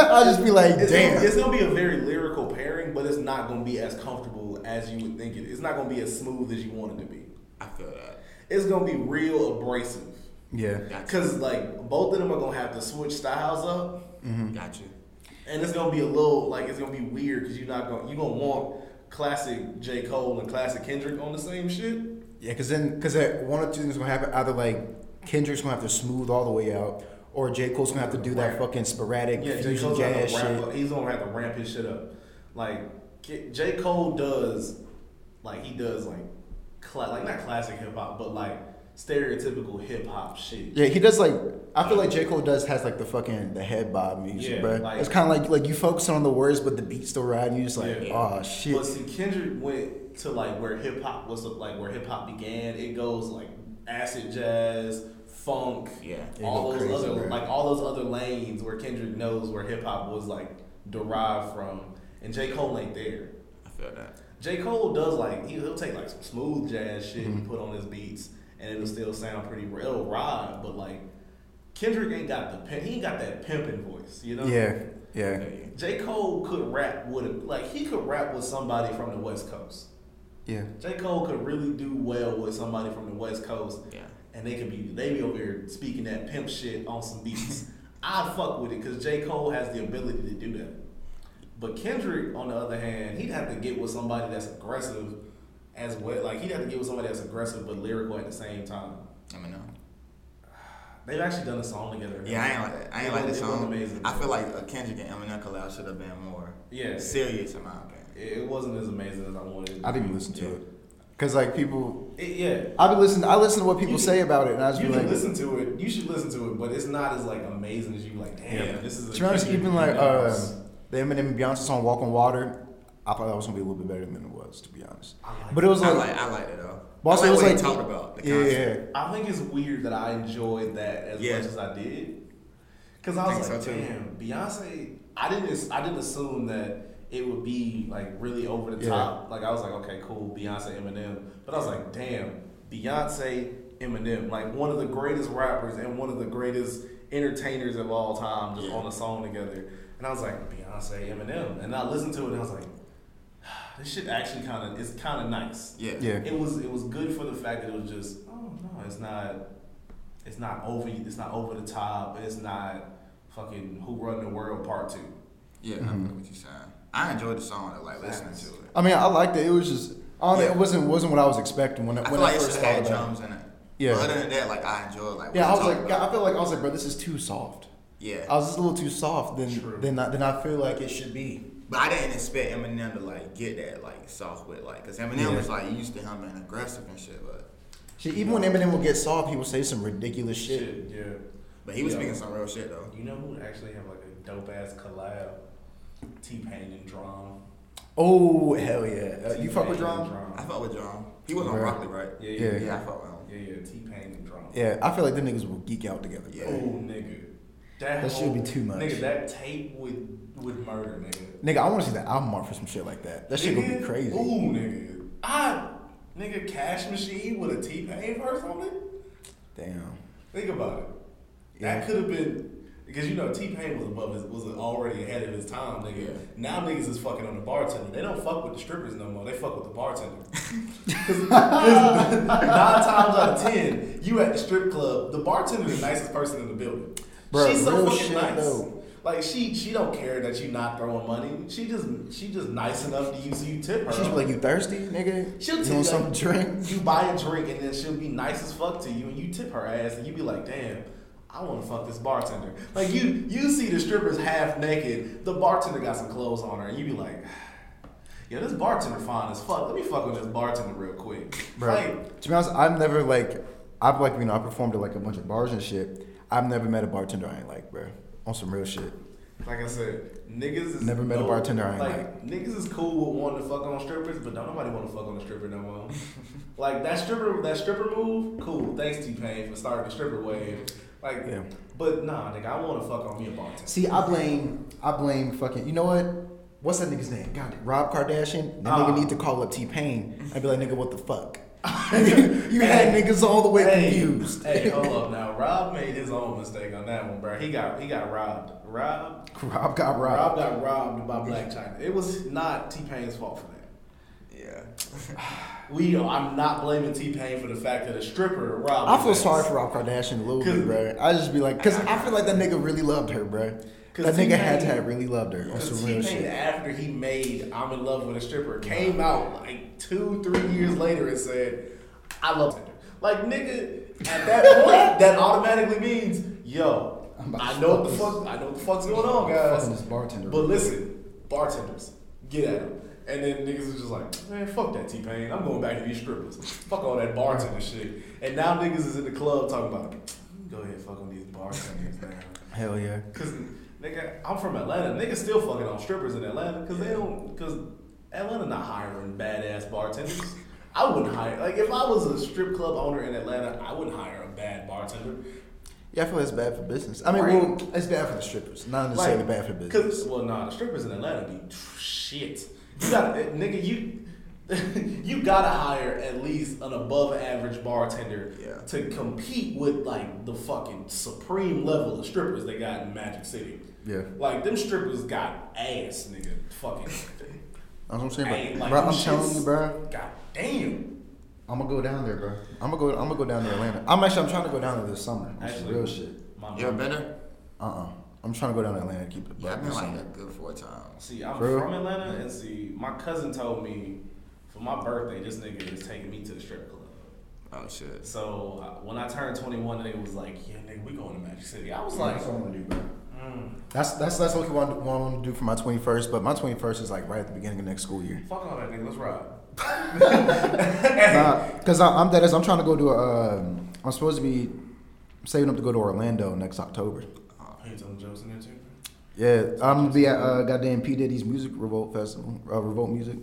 Speaker 1: I'll just be like,
Speaker 3: it's,
Speaker 1: damn.
Speaker 3: Gonna, it's gonna be a very lyrical pairing, but it's not gonna be as comfortable as you would think it. It's not gonna be as smooth as you want it to be.
Speaker 4: I feel that.
Speaker 3: It's gonna be real abrasive.
Speaker 1: yeah.
Speaker 4: Gotcha.
Speaker 3: Cause like both of them are gonna have to switch styles up, mm-hmm.
Speaker 4: Got you.
Speaker 3: And it's gonna be a little like it's gonna be weird because you're not gonna you gonna want classic J Cole and classic Kendrick on the same shit.
Speaker 1: Yeah, cause then, cause that one or two things gonna happen. Either like Kendrick's gonna have to smooth all the way out, or J Cole's gonna have to do that fucking sporadic
Speaker 3: Yeah, J
Speaker 1: fusion
Speaker 3: Cole's gonna have
Speaker 1: jazz shit.
Speaker 3: He's gonna have to ramp his shit up. Like J Cole does, like he does like, cla- like not classic hip hop, but like stereotypical hip hop shit.
Speaker 1: Yeah, he does like. I feel like J Cole does has like the fucking the head bob music,
Speaker 3: Yeah,
Speaker 1: bro.
Speaker 3: like-
Speaker 1: it's kind of like like you focus on the words, but the beat still riding. You just like,
Speaker 3: Yeah.
Speaker 1: oh shit.
Speaker 3: But see, Kendrick went to like where hip hop was like where hip hop began. It goes like acid jazz, funk,
Speaker 4: Yeah.
Speaker 3: All those
Speaker 1: crazy,
Speaker 3: other
Speaker 1: bro.
Speaker 3: like all those other lanes where Kendrick knows where hip hop was like derived from, and J Cole ain't there.
Speaker 4: I feel that.
Speaker 3: J Cole does like he, he'll take like some smooth jazz shit
Speaker 1: Mm-hmm.
Speaker 3: and put on his beats, and it'll still sound pretty. It'll ride, but like Kendrick ain't got the pimp, he ain't got that pimping voice, you know.
Speaker 1: yeah, yeah,
Speaker 3: J Cole could rap with a, like he could rap with somebody from the West Coast.
Speaker 1: yeah.
Speaker 3: J Cole could really do well with somebody from the West Coast,
Speaker 4: Yeah.
Speaker 3: and they could be they be over here speaking that pimp shit on some beats. I'd fuck with it because J Cole has the ability to do that. But Kendrick, on the other hand, he'd have to get with somebody that's aggressive as well. Like he'd have to get with somebody that's aggressive but lyrical at the same time.
Speaker 4: I mean, no.
Speaker 3: They've actually done a song together.
Speaker 4: Yeah, I ain't like that. I ain't like
Speaker 3: was-
Speaker 4: this
Speaker 3: it was
Speaker 4: song.
Speaker 3: amazing.
Speaker 4: I feel like a Kendrick and Eminem collab should have been more
Speaker 3: Yeah.
Speaker 4: serious in my opinion.
Speaker 3: It it wasn't as amazing as I wanted. it
Speaker 1: I didn't
Speaker 3: be.
Speaker 1: listen to
Speaker 4: Yeah.
Speaker 1: it, cause like people,
Speaker 3: It, yeah.
Speaker 1: I be listening. I listen to what people
Speaker 3: You-
Speaker 1: say about it, and I just
Speaker 3: You
Speaker 1: be like,
Speaker 3: listen to it. You should listen to it, but it's not as like amazing as you like. Damn,
Speaker 4: Yeah.
Speaker 3: this is. A
Speaker 1: to be honest,
Speaker 3: Kendrick
Speaker 1: even like
Speaker 3: Lamar.
Speaker 1: uh, the Eminem and Beyonce song "Walk on Water," I thought that was gonna be a little bit better than it was, to be honest.
Speaker 3: I like
Speaker 1: But it was
Speaker 4: I
Speaker 1: like,
Speaker 4: like I like it though.
Speaker 1: But also
Speaker 4: I
Speaker 1: it was
Speaker 4: what
Speaker 1: like-
Speaker 4: talked about the
Speaker 1: yeah,
Speaker 4: concept.
Speaker 1: yeah,
Speaker 3: I think it's weird that I enjoyed that as
Speaker 4: Yeah.
Speaker 3: much as I did. Cause I was
Speaker 4: Think
Speaker 3: like,
Speaker 4: so,
Speaker 3: damn, Beyonce. I didn't. I didn't assume that it would be like really over the
Speaker 1: Yeah.
Speaker 3: top. Like I was like, okay, cool, Beyonce, Eminem. But I was like, damn, Beyonce, Eminem, like one of the greatest rappers and one of the greatest entertainers of all time, just
Speaker 4: Yeah.
Speaker 3: on a song together. And I was like, Beyonce, Eminem, and I listened to it and I was like, this shit actually kind of it's kind of nice.
Speaker 4: Yeah.
Speaker 1: yeah.
Speaker 3: It was it was good for the fact that it was just oh no, it's not it's not over it's not over the top. It's not fucking Who Run the World Part Two.
Speaker 4: Yeah,
Speaker 1: Mm-hmm.
Speaker 4: I know what you're saying. I enjoyed the song. I like listening to it.
Speaker 1: I mean, I liked it. It was just, I
Speaker 4: Yeah.
Speaker 1: it wasn't wasn't what I was expecting when I,
Speaker 4: I
Speaker 1: when
Speaker 4: feel
Speaker 1: I
Speaker 4: like it
Speaker 1: first
Speaker 4: should have
Speaker 1: thought
Speaker 4: had drums in it.
Speaker 1: Yeah.
Speaker 4: But other than that, like I enjoyed like.
Speaker 1: Yeah, I was like,
Speaker 4: about.
Speaker 1: I feel like I was like, bro, this is too soft.
Speaker 4: Yeah.
Speaker 1: I was just a little too soft than
Speaker 3: True.
Speaker 1: than I, than I feel like it should be.
Speaker 4: But I didn't expect Eminem to like get that like soft with like, cause Eminem
Speaker 1: Yeah.
Speaker 4: was like used to him being aggressive and shit, but
Speaker 1: Shit, even when Eminem would get soft, he would say some ridiculous shit.
Speaker 3: Shit, yeah.
Speaker 4: but he was
Speaker 3: Yeah.
Speaker 4: speaking some real shit though.
Speaker 3: You know who actually have like a dope ass collab? T Pain and Drum.
Speaker 1: Oh hell yeah! Uh, you fuck with
Speaker 3: T-Pain
Speaker 1: D.R.A.M.?
Speaker 4: I fuck with Drum. He was on
Speaker 1: Bruh.
Speaker 4: Broccoli, right?
Speaker 3: Yeah,
Speaker 1: Yeah.
Speaker 3: yeah,
Speaker 4: Yeah, I fuck with him.
Speaker 3: yeah, yeah. T Pain and Drum.
Speaker 1: Yeah, I feel like them niggas will geek out together.
Speaker 4: Yeah.
Speaker 3: Oh, nigga. That,
Speaker 1: That should be too much.
Speaker 3: Nigga, that tape with with murder, nigga.
Speaker 1: Nigga, I want to see the album art for some shit like that. That shit gonna be crazy.
Speaker 3: Ooh, nigga. I, nigga, Cash Machine with a T Pain verse on it.
Speaker 1: Damn.
Speaker 3: Think about it.
Speaker 1: Yeah.
Speaker 3: That could have been because you know T Pain was above his, was already ahead of his time, nigga.
Speaker 4: Yeah.
Speaker 3: Now niggas is fucking on the bartender. They don't fuck with the strippers no more. They fuck with the bartender. Because nine times out of ten, you at the strip club, the bartender is the nicest person in the building. She's so fucking
Speaker 1: shit,
Speaker 3: nice.
Speaker 1: though.
Speaker 3: Like she she don't care that you not throwing money. She just she just nice enough to use you tip her.
Speaker 1: She's like, you thirsty, nigga?
Speaker 3: She'll
Speaker 1: you
Speaker 3: tip
Speaker 1: want
Speaker 3: you,
Speaker 1: something
Speaker 3: like,
Speaker 1: drink?
Speaker 3: You buy a drink and then she'll be nice as fuck to you, and you tip her ass, and you be like, "Damn, I want to fuck this bartender." Like you, you see the strippers half naked, the bartender got some clothes on her, and you be like, "Yo, this bartender fine as fuck. Let me fuck with this bartender real quick."
Speaker 1: Bro,
Speaker 3: Like,
Speaker 1: to be honest, I've never like, I've like, you know, I performed at like a bunch of bars and shit. I've never met a bartender I ain't like, bro. On some real shit.
Speaker 3: like I said, niggas is
Speaker 1: Never met a bartender I ain't
Speaker 3: like,
Speaker 1: like.
Speaker 3: niggas is cool with wanting to fuck on strippers, but don't nobody want to fuck on a stripper no more. like that stripper, that stripper move, cool. Thanks T Pain for starting the stripper wave. Like,
Speaker 1: Yeah.
Speaker 3: but nah, nigga, I want to fuck on me a bartender.
Speaker 1: See, I blame, I blame fucking, you know what? What's that nigga's name? God, Rob Kardashian. That
Speaker 3: Ah.
Speaker 1: nigga need to call up T Pain. I'd be like, nigga, what the fuck? you had niggas all the way
Speaker 3: hey,
Speaker 1: confused.
Speaker 3: Hey, hold up now. Rob made his own mistake on that one, bro. He got he got robbed. Rob
Speaker 1: Rob got robbed.
Speaker 3: Rob got robbed by Blac Chyna. It was not T Pain's fault for that.
Speaker 4: Yeah.
Speaker 3: We I'm not blaming T Pain for the fact that a stripper robbed.
Speaker 1: I feel sorry for Rob Kardashian a little bit, bro. I just be like, cause I feel like that nigga really loved her, bro. That nigga had to have really loved her on
Speaker 3: Because
Speaker 1: some
Speaker 3: T
Speaker 1: real shit.
Speaker 3: after he made "I'm in Love with a Stripper," came out like two, three years later and said, "I love her." Like nigga, at that point, that automatically means, yo,
Speaker 1: I'm about to
Speaker 3: I know what the
Speaker 1: fuck
Speaker 3: I know what the fuck's going on, guys.
Speaker 1: Fucking this bartender.
Speaker 3: But listen, bartenders, get at them. And then niggas is just like, man, fuck that T Pain. I'm going back to these strippers. Fuck all that bartender shit. And now niggas is in the club talking about, go ahead, fuck on these bartenders, man.
Speaker 1: Hell yeah.
Speaker 3: Cause nigga, I'm from Atlanta. Niggas still fucking on strippers in Atlanta. Cause they don't. Cause Atlanta not hiring badass bartenders. I wouldn't hire. Like if I was a strip club owner in Atlanta, I wouldn't hire a bad bartender.
Speaker 1: Yeah, I feel it's bad for business. I mean,
Speaker 3: Right.
Speaker 1: well, it's bad for the strippers, not necessarily bad for business.
Speaker 3: Cause well, nah, the strippers in Atlanta be shit. You gotta, eh, nigga, you. you gotta hire at least an above average bartender
Speaker 4: Yeah.
Speaker 3: to compete with like the fucking supreme level of strippers they got in Magic City.
Speaker 1: Yeah.
Speaker 3: Like them strippers got ass, nigga. Fucking.
Speaker 1: That's what I'm saying,
Speaker 3: Ain't like
Speaker 1: bro, I'm telling you, bro.
Speaker 3: God damn.
Speaker 1: I'm gonna go down there, bro. I'm gonna go. I'm gonna go down to Atlanta. I'm actually. I'm trying to go down there this summer. on
Speaker 3: Actually,
Speaker 1: real shit.
Speaker 3: My
Speaker 4: You ever
Speaker 3: mom-
Speaker 4: been there?
Speaker 1: Uh uh-uh. uh. i am trying to go down to Atlanta and keep it.
Speaker 4: Yeah, I've been
Speaker 1: this
Speaker 4: like
Speaker 1: summer.
Speaker 4: a good four times.
Speaker 3: See, I'm
Speaker 1: For real?
Speaker 3: from Atlanta, and see, my cousin told me for my birthday, this nigga is taking me to the strip club.
Speaker 4: Oh shit.
Speaker 3: So uh, when I turned 21, the nigga was like, "Yeah, nigga, we going to Magic City." I was like,
Speaker 1: That's what I'm bro.
Speaker 3: Mm,
Speaker 1: That's that's that's what I want, what I want to do for my 21st. But my 21st is like right at the beginning of next school year.
Speaker 3: "Fuck all that, nigga. Let's ride."
Speaker 1: Cause I, I'm that is I'm trying to go to. a, Um, I'm supposed to be saving up to go to Orlando next October.
Speaker 3: Oh, he telling jokes in there too.
Speaker 1: Yeah, I'm gonna be at uh, goddamn P Diddy's Music Revolt Festival, uh, Revolt Music.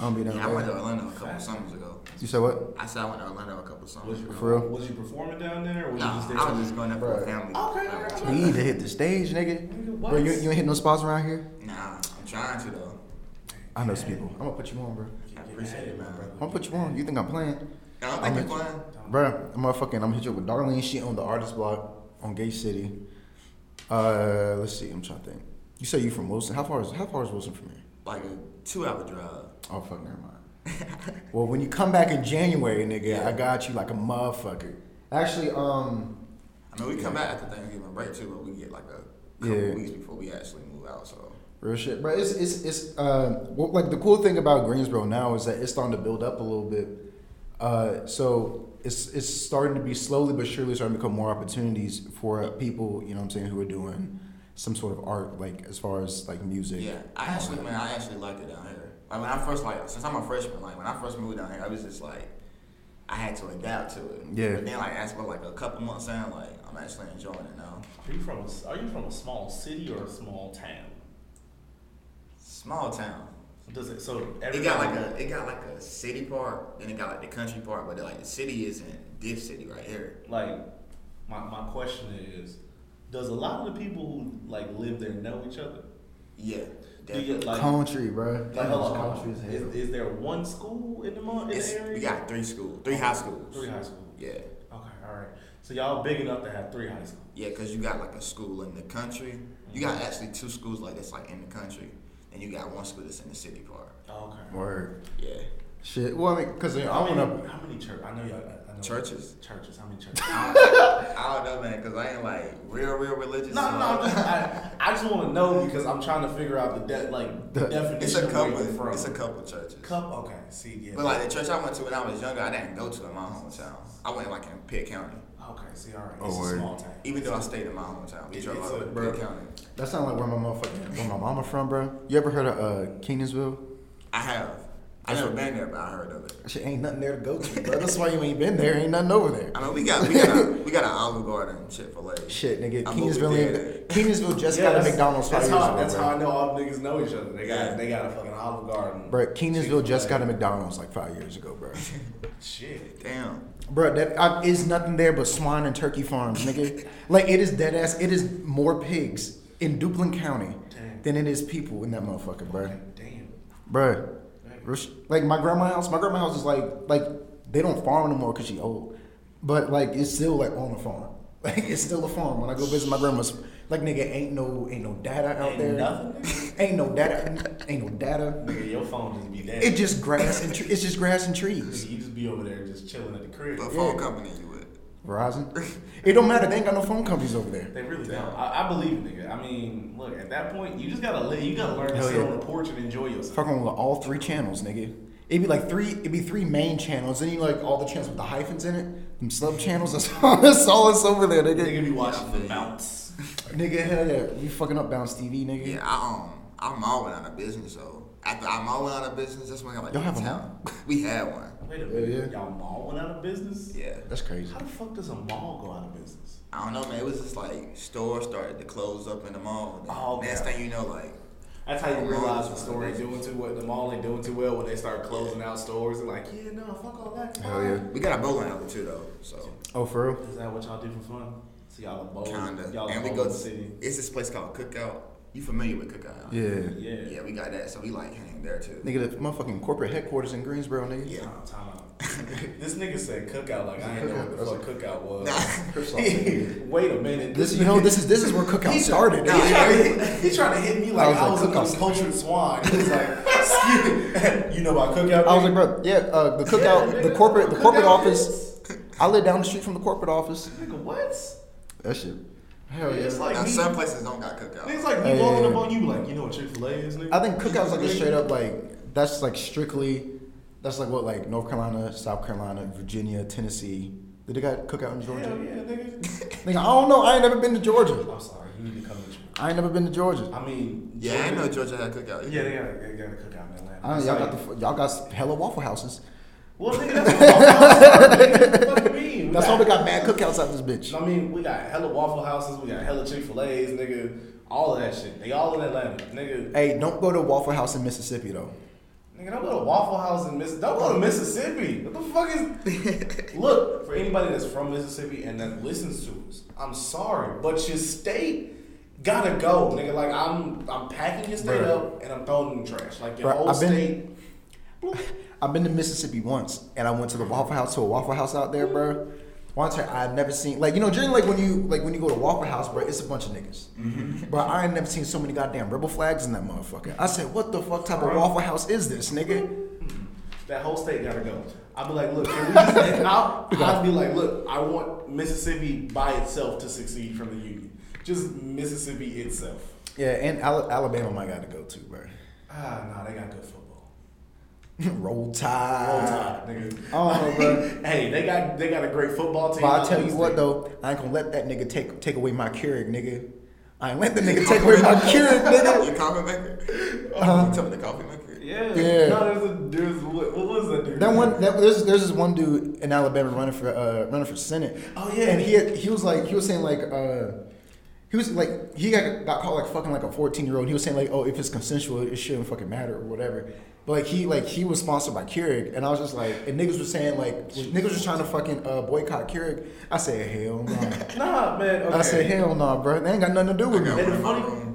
Speaker 1: I'm gonna be down
Speaker 4: Yeah, I went to. Orlando a couple summers ago.
Speaker 1: You said what?
Speaker 4: I said I went to Orlando a couple
Speaker 3: Was
Speaker 4: summers
Speaker 3: you,
Speaker 4: ago.
Speaker 1: For real?
Speaker 3: was you performing down there, or was
Speaker 4: Nah,
Speaker 3: you just there?
Speaker 4: I was just going there for a family.
Speaker 3: Okay,
Speaker 4: family
Speaker 3: okay.
Speaker 1: We need to hit the stage, nigga.
Speaker 3: Nigga, what?
Speaker 1: Bro, you, you ain't hit no spots around here?
Speaker 4: Nah, I'm trying to though.
Speaker 1: I know some people. I'm gonna put you on, bro.
Speaker 4: I appreciate it, man. Bro.
Speaker 1: I'm gonna put you on. You think I'm playing?
Speaker 4: I don't
Speaker 1: I'm
Speaker 4: think you're playing.
Speaker 1: Bro, I'm motherfucking, I'm gonna hit you up with Darlene. She on the artist block on Gate City. Uh, let's see. I'm trying to think. You say you from Wilson? How far is how far is Wilson from here?
Speaker 4: Like a two-hour drive.
Speaker 1: Oh fuck, never mind. well, when you come back in January, nigga, I got you like a motherfucker. Actually, um,
Speaker 4: I mean, we come back after Thanksgiving break too, but we get like a couple
Speaker 1: Yeah.
Speaker 4: weeks before we actually move out. So
Speaker 1: Real shit, bro. It's it's it's uh well, like the cool thing about Greensboro now is that it's starting to build up a little bit. Uh, so it's it's starting to be slowly but surely starting to become more opportunities for people. You know what I'm saying who are doing some sort of art, like as far as like music.
Speaker 4: yeah, I actually man, I actually like it down here. Like when I first like since I'm a freshman, like when I first moved down here, I was just like I had to adapt to it.
Speaker 1: Yeah.
Speaker 4: But then like as for like a couple months in, like I'm actually enjoying it now.
Speaker 3: Are you from a, Are you from a small city or a small town?
Speaker 4: Small town.
Speaker 3: Does it so?
Speaker 4: It got like a it got like a city part, then it got like the country part, but like the city isn't this city right here.
Speaker 3: like my my question is, does a lot of the people who like live there know each other?
Speaker 4: Yeah.
Speaker 3: Do you like?
Speaker 1: Country, bro.
Speaker 3: like hold on, hold
Speaker 1: country
Speaker 3: on. Is, is there one school in the mon- in
Speaker 4: It's,
Speaker 3: the area?
Speaker 4: we got three schools, three high schools.
Speaker 3: Three high schools.
Speaker 4: Yeah,
Speaker 3: Okay, all right. So y'all big enough to have three high schools.
Speaker 4: yeah, because you got like a school in the country. You got mm-hmm. actually two schools like that's like in the country, and you got one school that's in the city part.
Speaker 3: Okay.
Speaker 1: Word.
Speaker 4: Yeah.
Speaker 1: Shit. Well, I mean, cause I
Speaker 3: How
Speaker 1: want
Speaker 3: many,
Speaker 1: to.
Speaker 3: how many church? I know y'all. I know
Speaker 4: Churches?
Speaker 3: Churches. How many churches?
Speaker 4: I don't know, man, because I ain't like real, real religious.
Speaker 3: No, no, no. I'm just- I, I just want to know because I'm trying to figure out the de- like the
Speaker 1: The-
Speaker 3: definition
Speaker 4: It's a
Speaker 3: of where
Speaker 4: couple.
Speaker 3: you're from.
Speaker 4: It's a couple churches.
Speaker 3: Cup. Okay. See, yeah.
Speaker 4: But like the church I went to when I was younger, I didn't go to in my hometown. I went like in Pitt County,
Speaker 3: Okay. See, all right.
Speaker 1: Oh,
Speaker 3: It's a small town.
Speaker 4: even though I stayed in my hometown. We
Speaker 3: It's-
Speaker 4: drove
Speaker 3: it's
Speaker 4: out
Speaker 3: a-
Speaker 4: of
Speaker 1: bro.
Speaker 4: Pitt County.
Speaker 1: That sounds like where my motherfucking where my mama from, bro. You ever heard of uh Kenansville?
Speaker 4: I have. I never been there, but I heard of it.
Speaker 1: Shit, ain't nothing there to go to, bro. That's why you ain't been there. Ain't nothing over there.
Speaker 4: I mean, we got we got a, we got an Olive Garden, Chick Fil A.
Speaker 1: Shit, nigga.
Speaker 4: I'm over
Speaker 1: Kenansville,
Speaker 4: there.
Speaker 1: ain't, Kenansville just
Speaker 3: Yeah,
Speaker 1: got a McDonald's five
Speaker 3: That's
Speaker 1: years
Speaker 3: how.
Speaker 1: ago,
Speaker 3: That's
Speaker 1: bro.
Speaker 3: how I know all the niggas know each other. They got.
Speaker 4: Yeah.
Speaker 3: They got a fucking Olive Garden.
Speaker 1: Bro, Kenansville just got a
Speaker 3: Chick-fil-A.
Speaker 1: McDonald's like five years ago, bro.
Speaker 3: Shit.
Speaker 4: Damn.
Speaker 1: bro, that I, is nothing there but swine and turkey farms, nigga. like it is dead ass. It is more pigs in Duplin County
Speaker 3: Damn.
Speaker 1: than it is people in that motherfucker, bro.
Speaker 3: Damn.
Speaker 1: Bro, like my grandma's house. My grandma's house is like like they don't farm anymore because she old, but like it's still like on a farm. Like it's still a farm. When I go visit my grandma's, like nigga, ain't no ain't no data out
Speaker 3: Ain't
Speaker 1: there.
Speaker 3: nothing?
Speaker 1: Ain't no data. Ain't no data.
Speaker 3: Nigga, your phone just be dead.
Speaker 1: It just grass and tre- it's just grass and trees.
Speaker 3: Nigga, you just be over there just chilling at the crib.
Speaker 4: What phone company you with?
Speaker 1: Verizon. It don't matter. They ain't got no phone companies over there.
Speaker 3: They really don't. I, I believe it, nigga. I mean, look, at that point, you just gotta live. You gotta learn to
Speaker 1: Hell
Speaker 3: sit
Speaker 1: yeah.
Speaker 3: on the porch and enjoy yourself.
Speaker 1: Fucking with all three channels, nigga. It'd be like three. It'd be three main channels. Then you like all the channels with the hyphens in it. Them sub channels. That's all. That's all that's over there, nigga.
Speaker 3: Nigga be watching the
Speaker 4: feel
Speaker 3: bounce.
Speaker 1: Nigga, hell yeah. You fucking up Bounce TV, nigga.
Speaker 4: Yeah, I um, I'm all went out of business. So after I'm all went out of business, that's when I got like
Speaker 1: Y'all have a
Speaker 4: town. We had one.
Speaker 3: Wait a
Speaker 1: Yeah,
Speaker 3: minute.
Speaker 1: yeah.
Speaker 3: Y'all mall went out of business?
Speaker 4: Yeah.
Speaker 1: That's crazy.
Speaker 3: How the fuck does a mall go out of business?
Speaker 4: I don't know, man. It was just like stores started to close up in the mall. Then
Speaker 3: Oh,
Speaker 4: Next
Speaker 3: okay.
Speaker 4: thing you know, like
Speaker 3: That's how you realize the store ain't doing too well. The mall ain't doing too well when they start closing out stores and like, yeah, no, fuck all that.
Speaker 1: Hell yeah.
Speaker 4: we got a bowling alley too, though. So
Speaker 1: Oh, for real?
Speaker 3: Is that what y'all do for fun? So y'all a bowl,
Speaker 4: kinda.
Speaker 3: y'all
Speaker 4: and we go to
Speaker 3: the city.
Speaker 4: It's this place called Cookout. You familiar with Cookout?
Speaker 1: Yeah.
Speaker 3: Yeah.
Speaker 4: Yeah, we got that. So we like hang there too.
Speaker 1: Nigga, the motherfucking corporate headquarters in Greensboro, nigga.
Speaker 4: Yeah.
Speaker 3: Time, time out. this nigga said cookout like I didn't know what the
Speaker 1: Cookout.
Speaker 3: fuck cookout was.
Speaker 4: Nah.
Speaker 1: First off, nigga.
Speaker 3: Wait a minute.
Speaker 1: This, you know, this is this is where cookout
Speaker 3: He
Speaker 1: started.
Speaker 3: He
Speaker 1: nigga.
Speaker 3: trying, to hit, to hit me like
Speaker 1: I was
Speaker 3: I was, a cultured swine. He was like, excuse you know about cookout?
Speaker 1: I was like, bro, yeah, uh, the cookout, the corporate, the corporate office. I live down the street from the corporate office.
Speaker 3: nigga, what?
Speaker 1: That shit. Hell yeah.
Speaker 3: It's like
Speaker 4: Now
Speaker 3: me.
Speaker 4: some places don't got Cookout.
Speaker 3: It's like me
Speaker 1: Hey,
Speaker 3: walking
Speaker 1: yeah,
Speaker 3: up on you like, you know what Chick Fil A is, nigga?
Speaker 1: I think cookout's like a straight up like that's like strictly that's like what like North Carolina, South Carolina, Virginia, Tennessee. Did they got cookout in Georgia?
Speaker 3: Hell yeah, nigga.
Speaker 1: Nigga, I don't know. I ain't never been to Georgia.
Speaker 3: I'm sorry, you need to come with you.
Speaker 1: I ain't never been to Georgia.
Speaker 3: I mean,
Speaker 4: Yeah, I know Georgia had Cookout. either.
Speaker 3: Yeah, they got, they got a cookout in Atlanta.
Speaker 1: I,
Speaker 3: It's
Speaker 1: y'all
Speaker 3: like-
Speaker 1: got the, y'all got hella waffle houses.
Speaker 3: Well, nigga, that's what Waffle House are, nigga. What do you mean? We
Speaker 1: That's
Speaker 3: got-
Speaker 1: why we got mad cookouts out this bitch.
Speaker 3: I mean, we got hella Waffle Houses, we got hella Chick Fil A's, nigga. All of that shit. They all in Atlanta, nigga.
Speaker 1: Hey, don't go to Waffle House in Mississippi though.
Speaker 3: Nigga, don't go to Waffle House in Miss. Don't go to Mississippi. What the fuck is? Look, for anybody that's from Mississippi and that listens to us, I'm sorry, but your state gotta go, nigga. Like I'm, I'm packing your state
Speaker 1: Bruh.
Speaker 3: up and I'm throwing it in the trash. Like your
Speaker 1: Bruh,
Speaker 3: whole
Speaker 1: I've been-
Speaker 3: state.
Speaker 1: I've been to Mississippi once, and I went to the Waffle House to a Waffle House out there, bro. Once I would never seen like you know generally like when you like when you go to Waffle House, bro, it's a bunch of niggas.
Speaker 3: Mm-hmm.
Speaker 1: But I ain't never seen so many goddamn rebel flags in that motherfucker. I said, what the fuck type of Waffle House is this, nigga?
Speaker 3: That whole state gotta go. I'd be like, look, can we just, and I'll, I'll be like, look, I want Mississippi by itself to succeed from the union. just Mississippi itself.
Speaker 1: Yeah, and Al- Alabama might got to go too, bro.
Speaker 3: Ah, nah, they got good football.
Speaker 1: Roll Tide.
Speaker 3: Roll Tide, nigga.
Speaker 1: I bro.
Speaker 3: hey, they got they got a great football team.
Speaker 1: But I tell you what though, I ain't gonna let that nigga take take away my Keurig, nigga. I ain't let the nigga take away my Keurig, nigga.
Speaker 4: Your coffee maker?
Speaker 1: Uh-huh.
Speaker 4: You tell me the coffee maker?
Speaker 3: Yeah,
Speaker 1: Yeah.
Speaker 3: No, there's a there's what, what was that dude?
Speaker 1: That one, that, there's there's this one dude in Alabama running for uh, running for senate.
Speaker 3: Oh, yeah.
Speaker 1: and he had, he was like he was saying like uh, he was like he got got caught like fucking like a 14 year old. He was saying like oh if it's consensual it shouldn't fucking matter or whatever. But like he like he was sponsored by Keurig, and I was just like and niggas was saying like niggas was trying to fucking uh, boycott Keurig. I said hell no.
Speaker 3: Nah, man. Okay.
Speaker 1: I said hell no, bro. They ain't got nothing to do with me.
Speaker 3: And the
Speaker 4: one in my
Speaker 3: funny.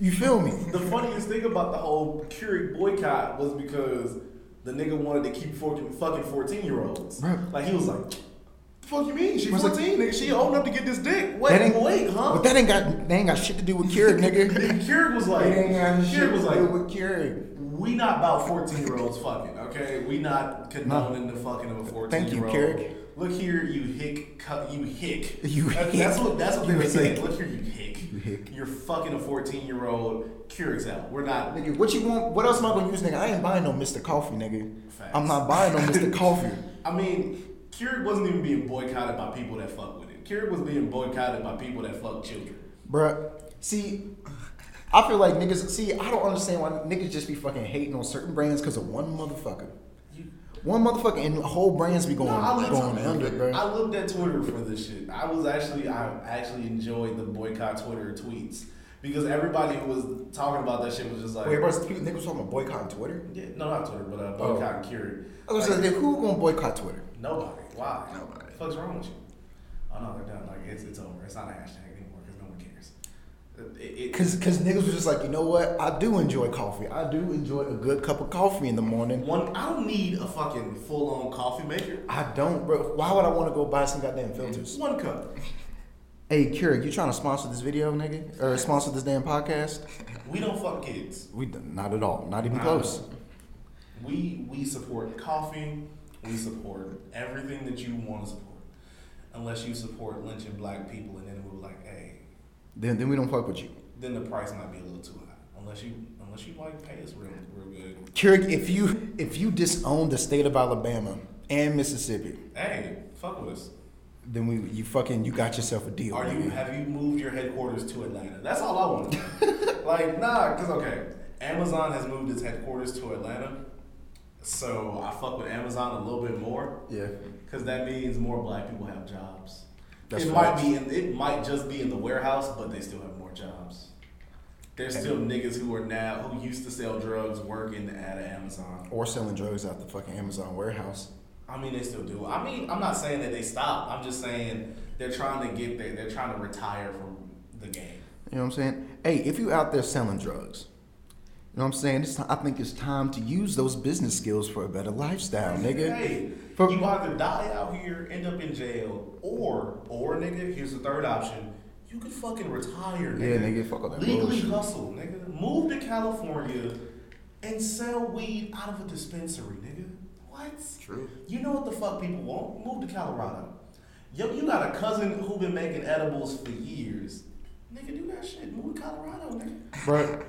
Speaker 1: You feel me?
Speaker 3: the funniest thing about the whole Keurig boycott was because the nigga wanted to keep fucking fucking fourteen year olds. Like he was like, fuck you mean? She
Speaker 1: Was like-
Speaker 3: fourteen, nigga. She old enough to get this dick.
Speaker 1: That
Speaker 3: Wait, wait, huh?"
Speaker 1: But that ain't got they ain't got shit to do with Keurig, nigga.
Speaker 3: And Keurig was like,
Speaker 1: It ain't got shit
Speaker 3: Keurig was
Speaker 1: to
Speaker 3: like,
Speaker 1: do with Keurig.
Speaker 3: We not about 14 year olds fucking, okay? We not condoning the fucking of a 14
Speaker 1: Thank you,
Speaker 3: year old. Look here, you hick, cu- you hick.
Speaker 1: You hick.
Speaker 3: That's what that's what they were saying. Look here, you hick.
Speaker 1: You hick.
Speaker 3: You're fucking a 14 year old. Keurig's out. We're not.
Speaker 1: Nigga, what you want? What else am I gonna use, nigga? I ain't buying no Mr. Coffee, nigga.
Speaker 3: Facts.
Speaker 1: I'm not buying no Mr. Coffee.
Speaker 3: I mean, Keurig wasn't even being boycotted by people that fuck with it. Keurig was being boycotted by people that fuck children.
Speaker 1: Bruh, see, I feel like niggas, see, I don't understand why niggas just be fucking hating on certain brands because of one motherfucker.
Speaker 3: You,
Speaker 1: One motherfucker and whole brands be going,
Speaker 3: No,
Speaker 1: going under, bro.
Speaker 3: I looked at Twitter for this shit. I was actually, I actually enjoyed the boycott Twitter tweets because everybody who was talking about that shit was just like,
Speaker 1: Wait, bro, niggas talking about boycotting Twitter?
Speaker 3: yeah, no, not Twitter, but uh,
Speaker 1: Oh.
Speaker 3: boycott and Keurig.
Speaker 1: I was
Speaker 3: Like,
Speaker 1: who gonna boycott Twitter?
Speaker 3: nobody. Why?
Speaker 4: Nobody.
Speaker 3: The fuck's wrong with you? Oh no, they're done. Like it's it's over. It's not a hashtag anymore because no one cares. It, it,
Speaker 1: Cause, Cause niggas was just like, you know what? I do enjoy coffee. I do enjoy a good cup of coffee in the morning.
Speaker 3: one, I don't need a fucking full on coffee maker.
Speaker 1: I don't, bro. Why would I want to go buy some goddamn filters?
Speaker 3: One cup.
Speaker 1: Hey, Keurig, you trying to sponsor this video, nigga, or sponsor this damn podcast?
Speaker 3: We don't fuck kids.
Speaker 1: We d- not at all, not even close.
Speaker 3: We we support coffee. We support everything that you want to support, unless you support lynching black people, and then we're like, hey,
Speaker 1: Then, then we don't fuck with you.
Speaker 3: then the price might be a little too high. Unless you unless you like pay us real real good.
Speaker 1: Keurig, if you if you disown the state of Alabama and Mississippi,
Speaker 3: Hey, fuck with us.
Speaker 1: then we you fucking you got yourself a deal.
Speaker 3: Are you
Speaker 1: nigga.
Speaker 3: have you moved your headquarters to Atlanta? That's all I want to like, nah, cause okay, Amazon has moved its headquarters to Atlanta, so I fuck with Amazon a little bit more,
Speaker 1: Yeah.
Speaker 3: cause that means more black people have jobs.
Speaker 1: That's
Speaker 3: it might be in, it might just be in the warehouse, but they still have more jobs. There's still niggas who are now who used to sell drugs working at Amazon.
Speaker 1: Or selling drugs out the fucking Amazon warehouse.
Speaker 3: I mean, they still do. I mean, I'm not saying that they stop. I'm just saying they're trying to get there. They're trying to retire from the game.
Speaker 1: You know what I'm saying? Hey, if you out there selling drugs, you know what I'm saying? It's, I think it's time to use those business skills for a better lifestyle, nigga.
Speaker 3: Hey,
Speaker 1: For-
Speaker 3: you either die out here, end up in jail, or or nigga, here's the third option. You could fucking retire, nigga.
Speaker 1: Yeah, nigga, fuck all that
Speaker 3: Legally
Speaker 1: bullshit.
Speaker 3: hustle, nigga. Move to California and sell weed out of a dispensary, nigga. What?
Speaker 4: True.
Speaker 3: You know what the fuck people want? Move to Colorado. Yo, you got a cousin who been making edibles for years. Nigga, do that shit. Move to Colorado, nigga.
Speaker 1: Bro,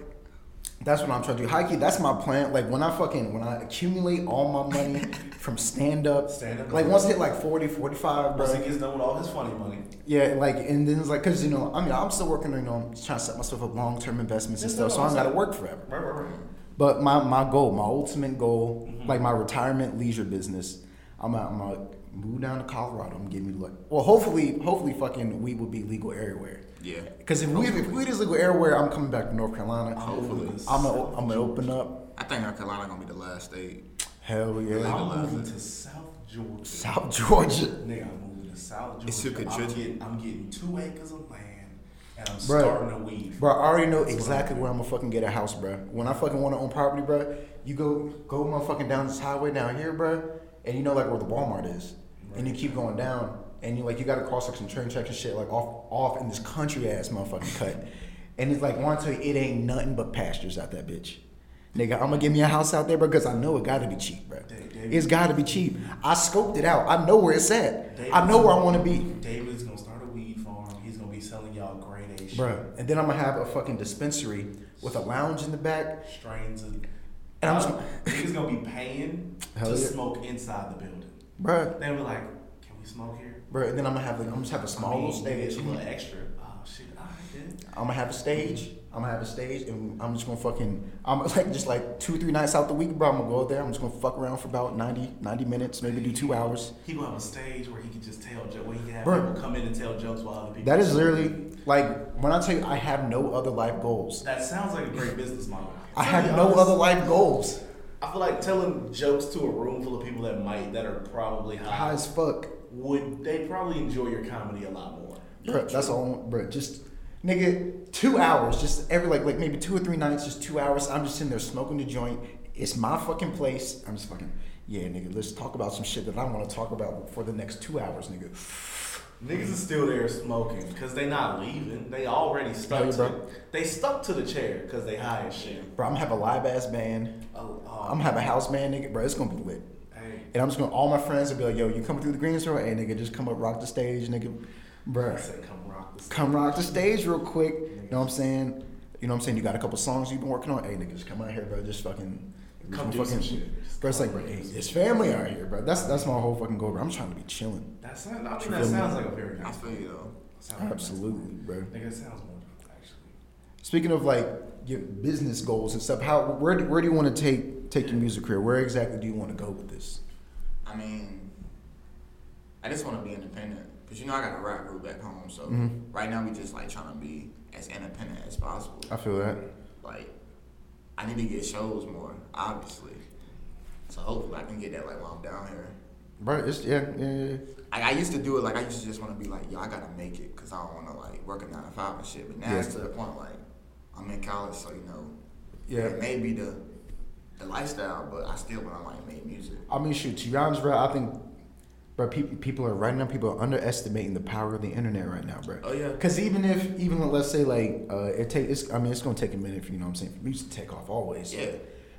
Speaker 1: that's what I'm trying to do. Hikey, that's my plan. Like when I fucking when I accumulate all my money from stand up,
Speaker 3: Stand-up.
Speaker 1: like once I hit like 40, 45,
Speaker 3: Once he
Speaker 1: bro.
Speaker 3: gets done with all his funny money.
Speaker 1: Yeah, like and then it's like cause you know, I mean I'm still working on you know, I'm trying to set myself up long term investments and stuff,
Speaker 3: what
Speaker 1: so I
Speaker 3: I'm
Speaker 1: don't gotta
Speaker 3: saying.
Speaker 1: work forever.
Speaker 3: Right, right, right.
Speaker 1: But my, my goal, my ultimate goal,
Speaker 3: Mm-hmm.
Speaker 1: like my retirement leisure business, I'm gonna, I'm gonna move down to Colorado. I'm getting me like, well, hopefully, hopefully, fucking weed will be legal everywhere.
Speaker 4: Yeah.
Speaker 1: Because if weed, if weed is legal everywhere, I'm coming back to North Carolina.
Speaker 4: Hopefully.
Speaker 1: I'm gonna, I'm gonna open up.
Speaker 4: I think North Carolina gonna be the last state.
Speaker 1: Hell yeah,
Speaker 3: I'm moving to South Georgia.
Speaker 1: South Georgia.
Speaker 3: Nigga, I'm moving to South Georgia.
Speaker 4: It's super
Speaker 3: I'm getting, I'm getting two acres of land, and I'm
Speaker 1: Bruh.
Speaker 3: starting a weed.
Speaker 1: Bro, I already know
Speaker 3: That's
Speaker 1: exactly
Speaker 3: I'm
Speaker 1: where I'm gonna fucking get a house, bro. When I fucking want to own property, bro, you go go motherfucking down this highway down here, bro, and you know like where the Walmart is, and you keep going down, and you like you gotta cross like some train tracks and shit like off off in this country ass motherfucking cut, and it's like want to it ain't nothing but pastures out that bitch. Nigga, I'm gonna give me a house out there because I know it gotta be cheap, bro.
Speaker 3: Dave-
Speaker 1: It's gotta be cheap. I scoped it out. I know where it's at.
Speaker 3: David's-
Speaker 1: I know where I want to be.
Speaker 3: David's gonna start a weed farm. He's gonna be selling y'all grade A shit.
Speaker 1: Bruh. And then I'm gonna have a fucking dispensary with a lounge in the back.
Speaker 3: Strains of.
Speaker 1: And I'm just-
Speaker 3: niggas gonna be paying
Speaker 1: Hell
Speaker 3: to
Speaker 1: yeah.
Speaker 3: smoke inside the building.
Speaker 1: Bro.
Speaker 3: They'll be like, "Can we smoke here?"
Speaker 1: Bruh. And then I'm gonna have like, I'm just have a small
Speaker 3: I mean,
Speaker 1: little stage.
Speaker 3: A little extra. Oh shit!
Speaker 1: I'm gonna have a stage. I'm gonna have a stage, and I'm just gonna fucking. I'm like just like two, three nights out the week, bro. I'm gonna go out there. I'm just gonna fuck around for about 90, 90 minutes, maybe do two hours.
Speaker 3: He gonna have a stage where he can just tell jokes. Where he can have
Speaker 1: Bruh.
Speaker 3: people come in and tell jokes while other people.
Speaker 1: That is literally like when I tell you I have no other life goals.
Speaker 3: That sounds like a great business model.
Speaker 1: I have no other life goals.
Speaker 3: I feel like telling jokes to a room full of people that might that are probably high,
Speaker 1: High as fuck.
Speaker 3: Would they probably enjoy your comedy a lot more.
Speaker 1: Bro, that's all, bro. Just nigga, two hours, just every like like maybe two or three nights, just two hours. I'm just sitting there smoking the joint. It's my fucking place. I'm just fucking yeah, nigga. Let's talk about some shit that I want to talk about for the next two hours, nigga.
Speaker 3: Niggas is still there smoking because they not leaving. They already stuck
Speaker 1: Hell yeah,
Speaker 3: to.
Speaker 1: bro.
Speaker 3: They stuck to the chair because they high as shit.
Speaker 1: Bro, I'm gonna have a live ass band.
Speaker 3: Oh, oh,
Speaker 1: I'm gonna have a house band, nigga. Bro, it's gonna be lit.
Speaker 3: Hey,
Speaker 1: And I'm just gonna all my friends will be like, yo, you coming through the Greensboro? Hey, nigga, just come up, rock the stage, nigga.
Speaker 3: I
Speaker 1: Bro,
Speaker 3: said come rock this.
Speaker 1: come rock the stage real quick. You know what I'm saying? You know what I'm saying? You got a couple songs you've been working on. Hey, nigga, just come out here, bro. Just fucking.
Speaker 3: Come
Speaker 1: just
Speaker 3: do some shit.
Speaker 1: Bro, it's like, bro, hey, it's family out here, bro. That's that's my whole fucking goal, bro. I'm trying to be chilling.
Speaker 3: That sounds. I mean,
Speaker 1: You
Speaker 3: that sounds like a very
Speaker 4: I
Speaker 3: nice.
Speaker 4: feel you though.
Speaker 3: sounds like nice
Speaker 1: Absolutely, bro.
Speaker 3: Nigga, it sounds wonderful, actually.
Speaker 1: Speaking of like your business goals and stuff, how where do, where do you want to take take your music career? Where exactly do you want to go with this?
Speaker 4: I mean, I just want to be independent because you know I got a rap group back home. So
Speaker 1: Mhm.
Speaker 4: right now we just like trying to be as independent as possible.
Speaker 1: I feel that.
Speaker 4: Like I need to get shows more, obviously. So hopefully I can get that like while I'm down here.
Speaker 1: Bro, it's yeah, yeah, yeah.
Speaker 4: I, I used to do it like I used to just want to be like, yo, I gotta make it because I don't want to like work a nine to five and shit. But now
Speaker 1: Yeah.
Speaker 4: it's to the point like I'm in college, so you know,
Speaker 1: Yeah.
Speaker 4: it may be the the lifestyle, but I still want to like make music.
Speaker 1: I mean, shoot, to be honest, bro, I think, bro, people, people are right now. People are underestimating the power of the internet right now, bro.
Speaker 4: Oh, yeah.
Speaker 1: Because even if, even let's say, like, uh, it take, it's, I mean, it's gonna take a minute for you know what I'm saying, for music to take off always.
Speaker 4: Yeah.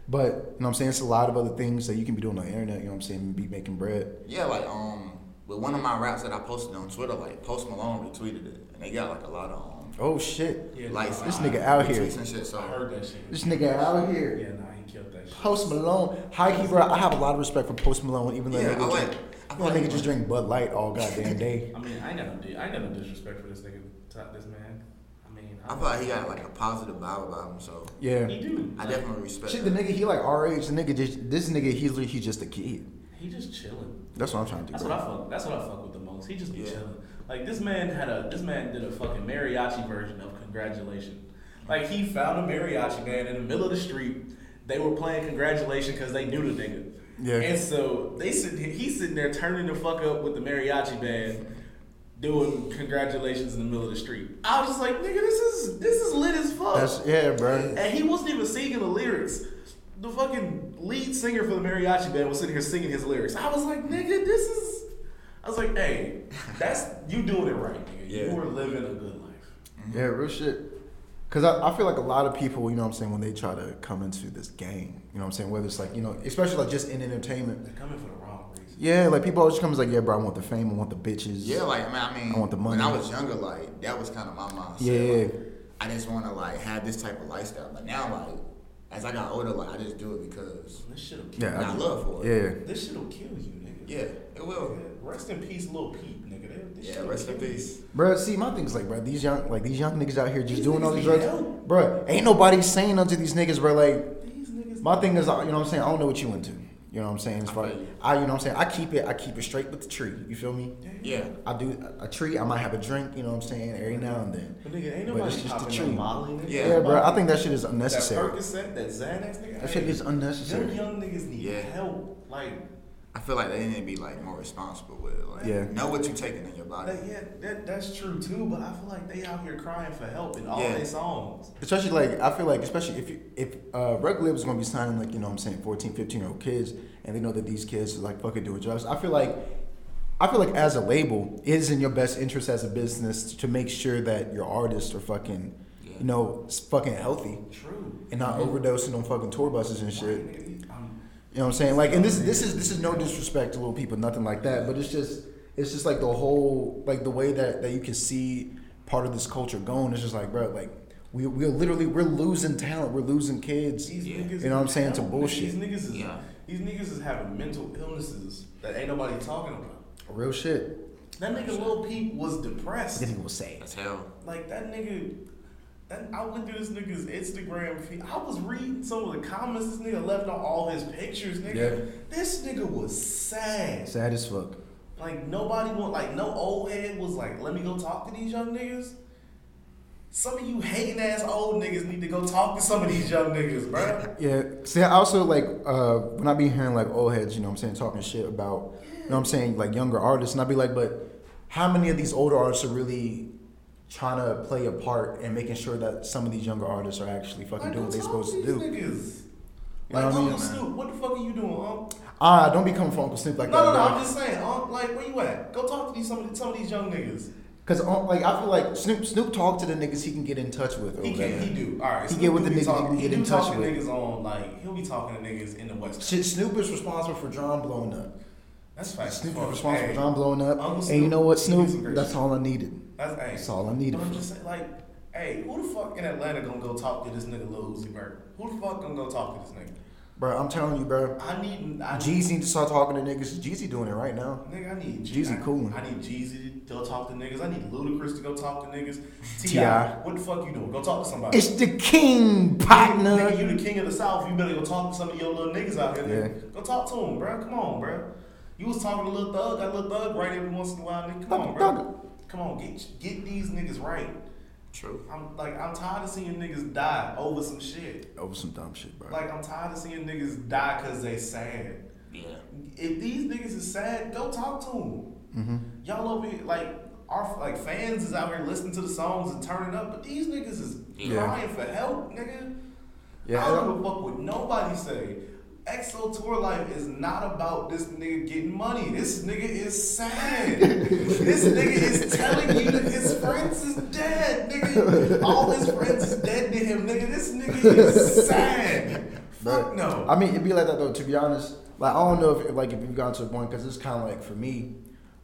Speaker 1: But you know what I'm saying, it's a lot of other things that you can be doing on the internet. You know what I'm saying, be making bread.
Speaker 4: Yeah, like um, with one of my raps that I posted on Twitter, like Post Malone retweeted it, and they got like a lot of um,
Speaker 1: Oh shit,
Speaker 3: Yeah,
Speaker 4: likes.
Speaker 1: this
Speaker 4: and
Speaker 1: nigga out here.
Speaker 4: shit. So
Speaker 3: I heard that shit.
Speaker 1: This nigga out here.
Speaker 3: Yeah,
Speaker 1: Post Malone, high key, bro. I have a lot of respect for Post Malone, even though
Speaker 4: Yeah,
Speaker 1: nigga
Speaker 4: I like-
Speaker 1: drink,
Speaker 4: I
Speaker 1: you know,
Speaker 4: like-
Speaker 1: nigga just drink Bud Light all goddamn day.
Speaker 3: I mean, I ain't got no, I ain't got no disrespect for this nigga, to this man. I mean,
Speaker 4: I feel like he got like a positive vibe about him. So
Speaker 1: Yeah.
Speaker 3: he do.
Speaker 4: I
Speaker 3: Like,
Speaker 4: definitely respect.
Speaker 1: Shit, the nigga, he like our age. The nigga just this nigga, he's li- he's just a kid.
Speaker 3: He just chilling.
Speaker 1: That's what I'm trying to do.
Speaker 3: That's
Speaker 1: bro.
Speaker 3: what I fuck. That's what I fuck with the most. He just be
Speaker 4: Yeah.
Speaker 3: chilling. Like this man had a this man did a fucking mariachi version of Congratulations. Like he found a mariachi band in the middle of the street. They were playing Congratulations because they knew the nigga.
Speaker 1: Yeah.
Speaker 3: And so they sit. He's sitting there turning the fuck up with the mariachi band, doing Congratulations in the middle of the street. I was just like, nigga, this is this is lit as fuck.
Speaker 1: That's yeah, bro.
Speaker 3: And he wasn't even singing the lyrics. The fucking lead singer for the mariachi band was sitting here singing his lyrics. I was like, nigga, this is. I was like, hey, that's you doing it right, nigga.
Speaker 4: Yeah.
Speaker 3: You are living a good life.
Speaker 1: Yeah, real shit. Cause I, I feel like a lot of people, you know what I'm saying, when they try to come into this game, you know what I'm saying, whether it's like, you know, especially like just in entertainment.
Speaker 3: They're coming for the wrong reason.
Speaker 1: Yeah, like people always comes like, yeah, bro, I want the fame, I want the bitches.
Speaker 4: Yeah, like I mean, I mean,
Speaker 1: I want the money.
Speaker 4: When I was younger, like that was kind of my mindset.
Speaker 1: Yeah.
Speaker 4: like, I just want to like have this type of lifestyle. But now, like as I got older, like I just do it because
Speaker 3: This shit'll kill
Speaker 1: Yeah,
Speaker 4: I,
Speaker 1: I-
Speaker 4: love for it.
Speaker 1: Yeah.
Speaker 3: This shit'll kill you, nigga.
Speaker 4: Yeah, it will.
Speaker 3: Rest in peace, Lil Peep, nigga. This
Speaker 4: Yeah,
Speaker 3: shit'll
Speaker 4: rest in peace.
Speaker 1: Bro, see, my thing's like, bro, these young, like these young niggas out here just
Speaker 3: These
Speaker 1: doing all these drugs.
Speaker 3: help.
Speaker 1: Bro, ain't nobody saying nothing to these niggas, bro. Like,
Speaker 3: These niggas.
Speaker 1: my thing is, uh, you know what I'm saying, I don't know what you into. You know what I'm saying? As far
Speaker 4: feel you.
Speaker 1: I, you know what I'm saying, I keep it, I keep it straight with the tree. You feel me?
Speaker 4: Yeah.
Speaker 1: I do a tree. I might have a drink. You know what I'm saying? Every now and then.
Speaker 3: But nigga, ain't
Speaker 1: But
Speaker 3: nobody
Speaker 1: it's just the
Speaker 3: popping no. Molly.
Speaker 4: Yeah.
Speaker 1: Yeah, bro. I think that shit is unnecessary.
Speaker 3: That
Speaker 1: unnecessary.
Speaker 3: Percocet, that Xanax, nigga.
Speaker 1: That shit is unnecessary.
Speaker 3: Them young niggas need
Speaker 4: Yeah.
Speaker 3: help. Like,
Speaker 4: I feel like they need to be like more responsible with it. Like,
Speaker 1: Yeah.
Speaker 4: know what you're taking in your body.
Speaker 3: that, yeah, that, that's true too. But I feel like they out here crying for help in all
Speaker 4: Yeah.
Speaker 3: their songs.
Speaker 1: Especially like I feel like especially if you, if uh Red Lib is gonna be signing like you know what I'm saying 14, 15 year old kids and they know that these kids are like fucking doing drugs. I feel like I feel like as a label, it is in your best interest as a business to make sure that your artists are fucking
Speaker 4: Yeah.
Speaker 1: you know fucking healthy
Speaker 3: True.
Speaker 1: and not overdosing on fucking tour buses and shit.
Speaker 3: Nigga, I'm-
Speaker 1: You know what I'm saying? Like, and this this is this is no disrespect to Lil Peep, nothing like that. But it's just it's just like the whole like the way that that you can see part of this culture going. It's just like, bro, like we we're literally we're losing talent. We're losing kids.
Speaker 3: These
Speaker 4: Yeah.
Speaker 3: niggas
Speaker 1: You know what I'm saying, to bullshit.
Speaker 3: These niggas is
Speaker 4: Yeah.
Speaker 3: these niggas is having mental illnesses that ain't nobody talking about.
Speaker 1: Real shit.
Speaker 3: That nigga Lil Peep was depressed.
Speaker 1: Then he will say.
Speaker 4: That's hell.
Speaker 3: Like that nigga. That, I went through this nigga's Instagram feed. I was reading some of the comments this nigga left on all his pictures, nigga.
Speaker 1: Yeah.
Speaker 3: This nigga was sad.
Speaker 1: Sad as fuck.
Speaker 3: Like nobody want like no old head was like, let me go talk to these young niggas. Some of you hating ass old niggas need to go talk to some of these young niggas, bro.
Speaker 1: Yeah. See, I also like uh, when I be hearing like old heads, you know what I'm saying, talking shit about, you know what I'm saying, like younger artists, and I'd be like, but how many of these older artists are really trying to play a part and making sure that some of these younger artists are actually fucking doing what they're supposed to do?
Speaker 3: Niggas.
Speaker 1: You
Speaker 3: Like
Speaker 1: know what I mean,
Speaker 3: Snoop, what the fuck are you doing, Unc?
Speaker 1: Ah, don't be coming from Uncle Snoop like
Speaker 3: that. No, no,
Speaker 1: no.
Speaker 3: I'm just saying. Like, where you at? Go talk to these some of these, some of these young niggas.
Speaker 1: Cause um, like I feel like Snoop Snoop talk to the niggas he can get in touch with.
Speaker 3: He can, he do. All right.
Speaker 1: He
Speaker 3: Snoop
Speaker 1: get with the niggas he can get in touch with.
Speaker 3: niggas on like he'll be talking to niggas in the West.
Speaker 1: Shit, Snoop is responsible for John blowing up.
Speaker 3: That's fast.
Speaker 1: Snoop is responsible
Speaker 3: Hey,
Speaker 1: for John blowing up.
Speaker 3: Uncle
Speaker 1: and you know what,
Speaker 3: Snoop, he do some
Speaker 1: That's all I needed.
Speaker 3: That's, hey,
Speaker 1: That's all I needed
Speaker 3: But I'm just saying, like, hey, who the fuck in Atlanta gonna go talk to this nigga Lil Uzi Vert? Who the fuck gonna go talk to this nigga?
Speaker 1: Bro, I'm telling you, bro.
Speaker 3: I need, I
Speaker 1: Jeezy need to start talking to niggas. Jeezy doing it right now.
Speaker 3: nigga, I need
Speaker 1: Jeezy
Speaker 3: I-
Speaker 1: coolin'.
Speaker 3: I need Jeezy to go talk to niggas. I need Ludacris to go talk to niggas. T.I., what the fuck you doing? Go talk to somebody.
Speaker 1: It's the king, partner.
Speaker 3: Nigga, you the king of the South. You better go talk to some of your little niggas out here. Nigga.
Speaker 1: Yeah.
Speaker 3: Go talk to them, bro. Come on, bro. You was talking to Lil Thug. Got Lil Thug right every once in a while. Nigga. Come on, bro.
Speaker 1: Thug.
Speaker 3: Come on, get get these niggas right.
Speaker 4: True.
Speaker 3: I'm like I'm tired of seeing niggas die over some shit.
Speaker 1: Over some dumb shit, bro.
Speaker 3: Like I'm tired of seeing niggas die because they sad.
Speaker 4: Yeah.
Speaker 3: If these niggas is sad, go talk to them.
Speaker 1: Mm-hmm.
Speaker 3: Y'all over here like our like fans is out here listening to the songs and turning up, but these niggas is
Speaker 4: Yeah.
Speaker 3: crying for help, nigga.
Speaker 1: Yeah,
Speaker 3: I don't- give a fuck what nobody say. XO Tour Llif3 is not about this nigga getting money. This nigga is sad. this nigga is telling you that his friends is dead, nigga. All his friends is dead to him, nigga. This nigga is sad. Fuck no.
Speaker 1: I mean, it'd be like that though. To be honest, like I don't know if like if you've gotten to a point because it's kind of like for me,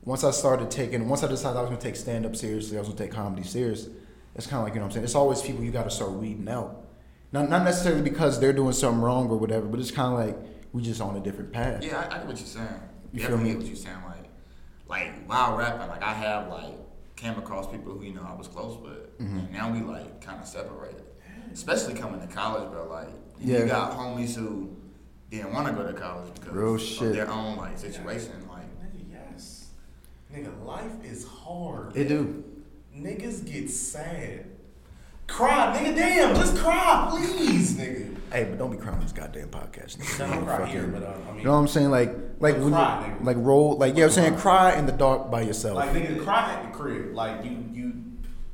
Speaker 1: once I started taking, once I decided I was gonna take stand up seriously, I was gonna take comedy serious. It's kind of like you know what I'm saying. It's always people you got to start weeding out. Not not necessarily because they're doing something wrong or whatever, but it's kind of like we just on a different path.
Speaker 4: Yeah, I, I get what you're saying.
Speaker 1: You feel me?
Speaker 4: get what you're saying. Like, like while rapping, like I have like came across people who you know I was close with,
Speaker 1: Mm-hmm.
Speaker 4: and now we like kind of separated. Especially coming to college, bro. Like,
Speaker 1: Yeah.
Speaker 4: you got homies who didn't want to go to college because
Speaker 1: Real
Speaker 4: of their own like situation. Like,
Speaker 3: Nigga, yes. Nigga, life is hard.
Speaker 1: It do.
Speaker 3: Niggas get sad. Cry, nigga, damn, just cry, please, nigga.
Speaker 1: Hey, but don't be crying on this goddamn podcast. nigga.
Speaker 3: No, don't cry
Speaker 1: Fucking-
Speaker 3: here, but uh, I mean,
Speaker 1: You know what I'm saying? Like, like when
Speaker 3: cry,
Speaker 1: you,
Speaker 3: nigga.
Speaker 1: like roll, like yeah, I'm saying cry in the dark by yourself.
Speaker 3: like nigga, cry at the crib. Like you, you,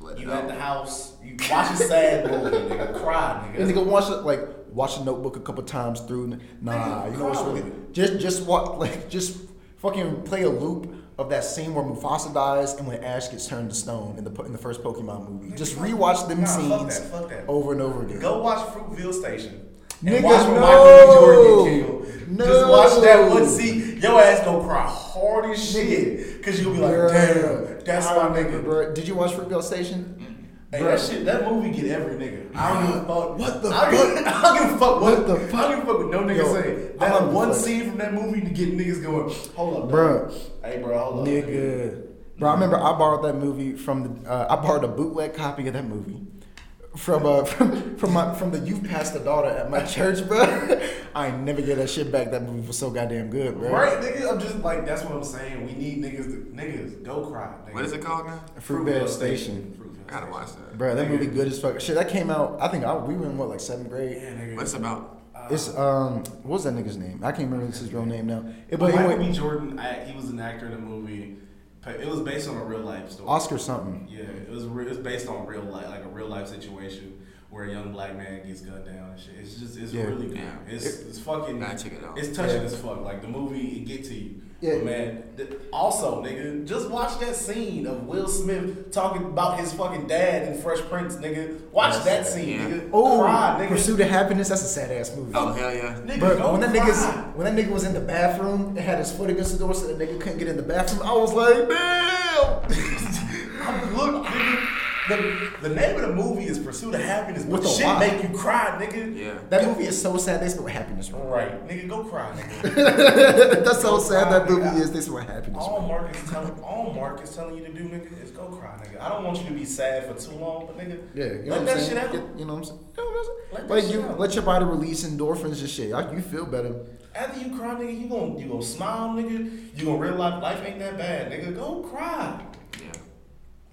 Speaker 4: Let
Speaker 3: you at the house. You watch a sad movie, nigga. Cry, nigga.
Speaker 1: And
Speaker 3: nigga.
Speaker 1: nigga watch it like watch the Notebook a couple times through. Nah,
Speaker 3: Nigga,
Speaker 1: you know what's
Speaker 3: cry
Speaker 1: really
Speaker 3: with
Speaker 1: just just what like just fucking play a loop of that scene where Mufasa dies and when Ash gets turned to stone in the in the first Pokemon movie. Just rewatch them
Speaker 3: Nah, fuck
Speaker 1: scenes
Speaker 3: that, fuck that.
Speaker 1: over and over again.
Speaker 3: Go watch Fruitvale Station. And
Speaker 1: Nigga,
Speaker 3: watch when
Speaker 1: no.
Speaker 3: Michael B. Jordan get killed.
Speaker 1: No.
Speaker 3: Just watch that one scene. Your ass gonna cry hard as shit. Cause you'll be like, damn, that's my nigga.
Speaker 1: bruh. Did you watch Fruitvale Station?
Speaker 3: Hey,
Speaker 1: Bruh.
Speaker 3: that shit, that movie get every nigga. I don't give a ah, fuck.
Speaker 1: What the
Speaker 3: I don't I don't give a fuck what,
Speaker 1: What the
Speaker 3: I don't give a fuck what no nigga
Speaker 1: Yo,
Speaker 3: say. That one
Speaker 1: fuck.
Speaker 3: scene from that movie to get niggas going. Hold up,
Speaker 1: Bruh.
Speaker 3: Dog. Hey, bro, hold up,
Speaker 1: Nigga. Bro, I remember I borrowed that movie from the. Uh, I borrowed a bootleg copy of that movie from uh from from my from the youth pastor daughter at my church, bro. I ain't never get that shit back. That movie was so goddamn good, bro.
Speaker 3: Right, nigga. I'm just like that's what I'm saying. We need niggas. To, niggas, go cry. Nigga.
Speaker 4: what is it called now?
Speaker 1: Fruitvale Station.
Speaker 3: Fruitvale
Speaker 4: I gotta watch that.
Speaker 1: Bro, that
Speaker 3: Nigga.
Speaker 1: movie good as fuck. Shit, that came out. I think I, we were in what like seventh grade.
Speaker 3: Yeah, nigga.
Speaker 4: What's about?
Speaker 1: It's um, what was that nigga's name? I can't remember his real name now. It,
Speaker 3: But
Speaker 1: but
Speaker 3: Michael
Speaker 1: anyway,
Speaker 3: B. Jordan, I, he was an actor in a movie. It was based on a real life story.
Speaker 1: Oscar something.
Speaker 3: Yeah, it was. Re- it was based on real life, like a real life situation where a young black man gets gunned down and shit. It's just, it's
Speaker 1: Yeah.
Speaker 3: really good.
Speaker 4: Yeah.
Speaker 3: It's, it's fucking.
Speaker 4: Gotta check it out.
Speaker 3: It's touching
Speaker 1: Yeah.
Speaker 3: as fuck. Like the movie, it get to you.
Speaker 1: Yeah.
Speaker 3: But man, th- also, nigga, just watch that scene of Will Smith talking about his fucking dad in Fresh Prince, nigga. Watch
Speaker 4: That's
Speaker 3: that scene,
Speaker 4: yeah.
Speaker 3: nigga.
Speaker 1: Oh,
Speaker 3: Cry, nigga.
Speaker 1: Pursuit of Happiness. That's a sad ass movie.
Speaker 4: Oh hell yeah!
Speaker 3: Nigga,
Speaker 1: Bro,
Speaker 3: go
Speaker 1: when that
Speaker 3: cry.
Speaker 1: niggas when that nigga was in the bathroom and had his foot against the door so the nigga couldn't get in the bathroom, I was like, damn.
Speaker 3: I'm- Look, nigga, the, the name of the movie is Pursuit of Happiness, but
Speaker 1: With a
Speaker 3: shit
Speaker 1: Y.
Speaker 3: make you cry, nigga.
Speaker 4: Yeah.
Speaker 1: That movie is so sad. They spell happiness wrong.
Speaker 3: Right, nigga, go cry, nigga.
Speaker 1: That's how sad that movie
Speaker 3: nigga.
Speaker 1: is. They spell happiness
Speaker 3: all
Speaker 1: wrong.
Speaker 3: Mark is telling, all Mark is telling you to do, nigga, is go cry, nigga. I don't want you to be sad for too long, but nigga,
Speaker 1: Yeah, you know
Speaker 3: let
Speaker 1: what I'm
Speaker 3: that
Speaker 1: saying?
Speaker 3: shit out.
Speaker 1: You know what I'm saying? You know what I'm saying?
Speaker 3: Let that
Speaker 1: Like
Speaker 3: shit
Speaker 1: you
Speaker 3: out.
Speaker 1: let your body release endorphins and shit. Like, You feel better.
Speaker 3: After you cry, nigga, you gon' you gonna smile, nigga. You gonna realize life ain't that bad, nigga. Go cry.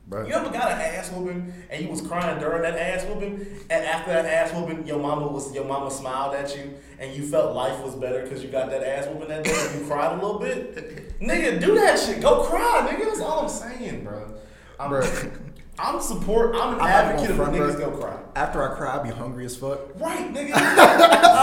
Speaker 4: Yeah.
Speaker 1: Bro.
Speaker 3: You ever got an ass whooping and you was crying during that ass whooping, and after that ass whooping, your mama was your mama smiled at you, and you felt life was better because you got that ass whooping that day, and you cried a little bit. nigga, do that shit. Go cry, nigga. That's all I'm saying, bro. I'm,
Speaker 1: Bruh.
Speaker 3: I'm support. I'm an
Speaker 1: I'm
Speaker 3: advocate of
Speaker 1: gonna
Speaker 3: the
Speaker 1: front,
Speaker 3: niggas go cry.
Speaker 1: After I cry, I be hungry as fuck.
Speaker 3: Right, nigga.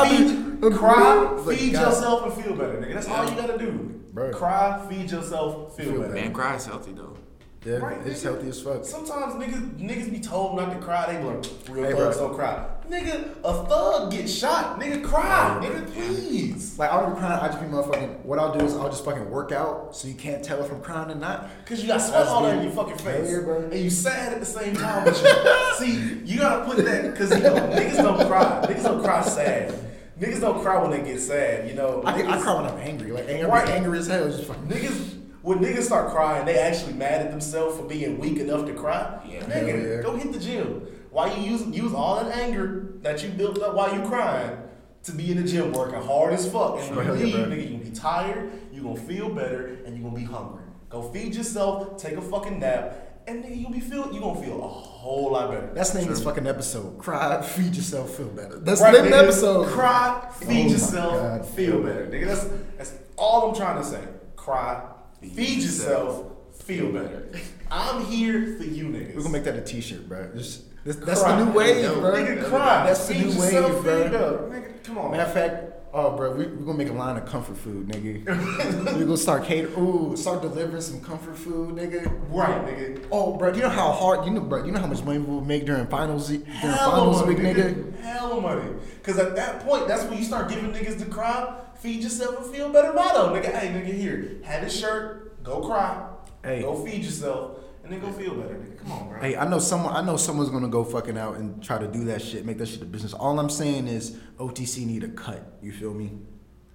Speaker 3: feed,
Speaker 1: I'm
Speaker 3: cry,
Speaker 1: like,
Speaker 3: feed
Speaker 1: God.
Speaker 3: yourself, and feel better, nigga. That's all you gotta do.
Speaker 1: Bro.
Speaker 3: Cry, feed yourself, feel,
Speaker 1: Feel
Speaker 3: better.
Speaker 4: Man, cry is healthy though.
Speaker 1: Yeah,
Speaker 3: Right,
Speaker 1: it's
Speaker 3: nigga.
Speaker 1: healthy as fuck.
Speaker 3: Sometimes niggas niggas be told not to cry. They be like, real
Speaker 1: Hey,
Speaker 3: thugs
Speaker 1: bro.
Speaker 3: don't cry. Nigga, a thug get shot. Nigga, cry. Nigga, please.
Speaker 1: Like I don't be crying. I just be motherfucking. What I'll do is I'll just fucking work out, so you can't tell if I'm crying or not.
Speaker 3: Cause you got sweat all over your fucking face,
Speaker 1: Yeah, bro.
Speaker 3: and you sad at the same time. But you see, you gotta put that because you know niggas don't cry. Niggas don't cry sad. Niggas don't cry when they get sad. You know,
Speaker 1: I, I cry when I'm angry. Like angry,
Speaker 3: Right.
Speaker 1: angry as hell. Just fucking.
Speaker 3: Niggas, when niggas start crying, they actually mad at themselves for being weak enough to cry.
Speaker 4: Yeah.
Speaker 3: Nigga,
Speaker 1: yeah.
Speaker 3: go hit the gym. Why you use use all that anger that you built up while you crying to be in the gym working hard as fuck. And when
Speaker 1: Hell
Speaker 3: you
Speaker 1: yeah,
Speaker 3: nigga, you gonna be tired, you gonna feel better, and you gonna be hungry. Go feed yourself, take a fucking nap, and nigga, you be feel you gonna feel a whole lot better.
Speaker 1: That's the name of this fucking episode. Cry, feed yourself, feel better. That's
Speaker 3: Right,
Speaker 1: the name of the episode.
Speaker 3: Cry,
Speaker 1: Oh
Speaker 3: feed
Speaker 1: my
Speaker 3: yourself, feel better, nigga. That's that's all I'm trying to say. Cry, feed yourself, feel better. I'm here for you, niggas.
Speaker 1: We're gonna make that a T-shirt, bro. Just, this, that's the new wave,
Speaker 4: Yo,
Speaker 1: bro.
Speaker 3: Nigga, cry.
Speaker 1: That's the
Speaker 3: feed
Speaker 1: new
Speaker 3: yourself,
Speaker 1: wave, bro.
Speaker 3: feel better. Nigga, come on.
Speaker 1: Matter of fact, oh, bro, we, we're gonna make a line of comfort food, nigga. we're gonna start cater. Ooh, start delivering some comfort food, nigga.
Speaker 3: right, nigga.
Speaker 1: Oh, bro, you know how hard you know, bro? You know how much money we'll make during finals, during
Speaker 3: Hella
Speaker 1: finals
Speaker 3: money,
Speaker 1: week, nigga.
Speaker 3: Hella money. Cause at that point, that's when you start giving niggas the cry, feed yourself and feel better motto. Nigga, hey nigga, here, have this shirt, go cry,
Speaker 1: Hey.
Speaker 3: go feed yourself, and then go feel better, nigga. Come on, bro.
Speaker 1: Hey, I know someone. I know someone's gonna go fucking out and try to do that shit, make that shit a business. All I'm saying is OTC need a cut. You feel me?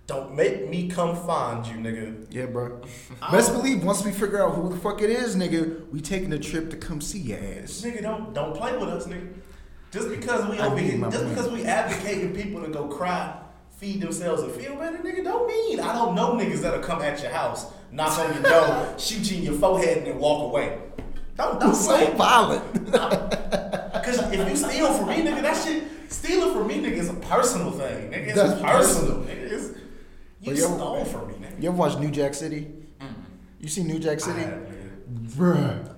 Speaker 3: Don't make me come find you, nigga.
Speaker 1: Yeah, bro. Best believe once we figure out who the fuck it is, nigga, we taking a trip to come see your ass.
Speaker 3: Nigga, don't don't play with us, nigga. Just because we over here, just
Speaker 1: money.
Speaker 3: because we advocating people to go cry, feed themselves and feel better, nigga, don't mean I don't know niggas that'll come at your house, knock on your door, shoot you in your forehead, and then walk away. Don't don't
Speaker 1: That's so
Speaker 3: play.
Speaker 1: violent.
Speaker 3: Cause if you steal from me, nigga, that shit stealing from me, nigga, is a personal thing, nigga. It's
Speaker 1: That's
Speaker 3: personal, nigga. It's, you stole from me, nigga.
Speaker 1: You ever watch New Jack City? You see New Jack City? Bruh.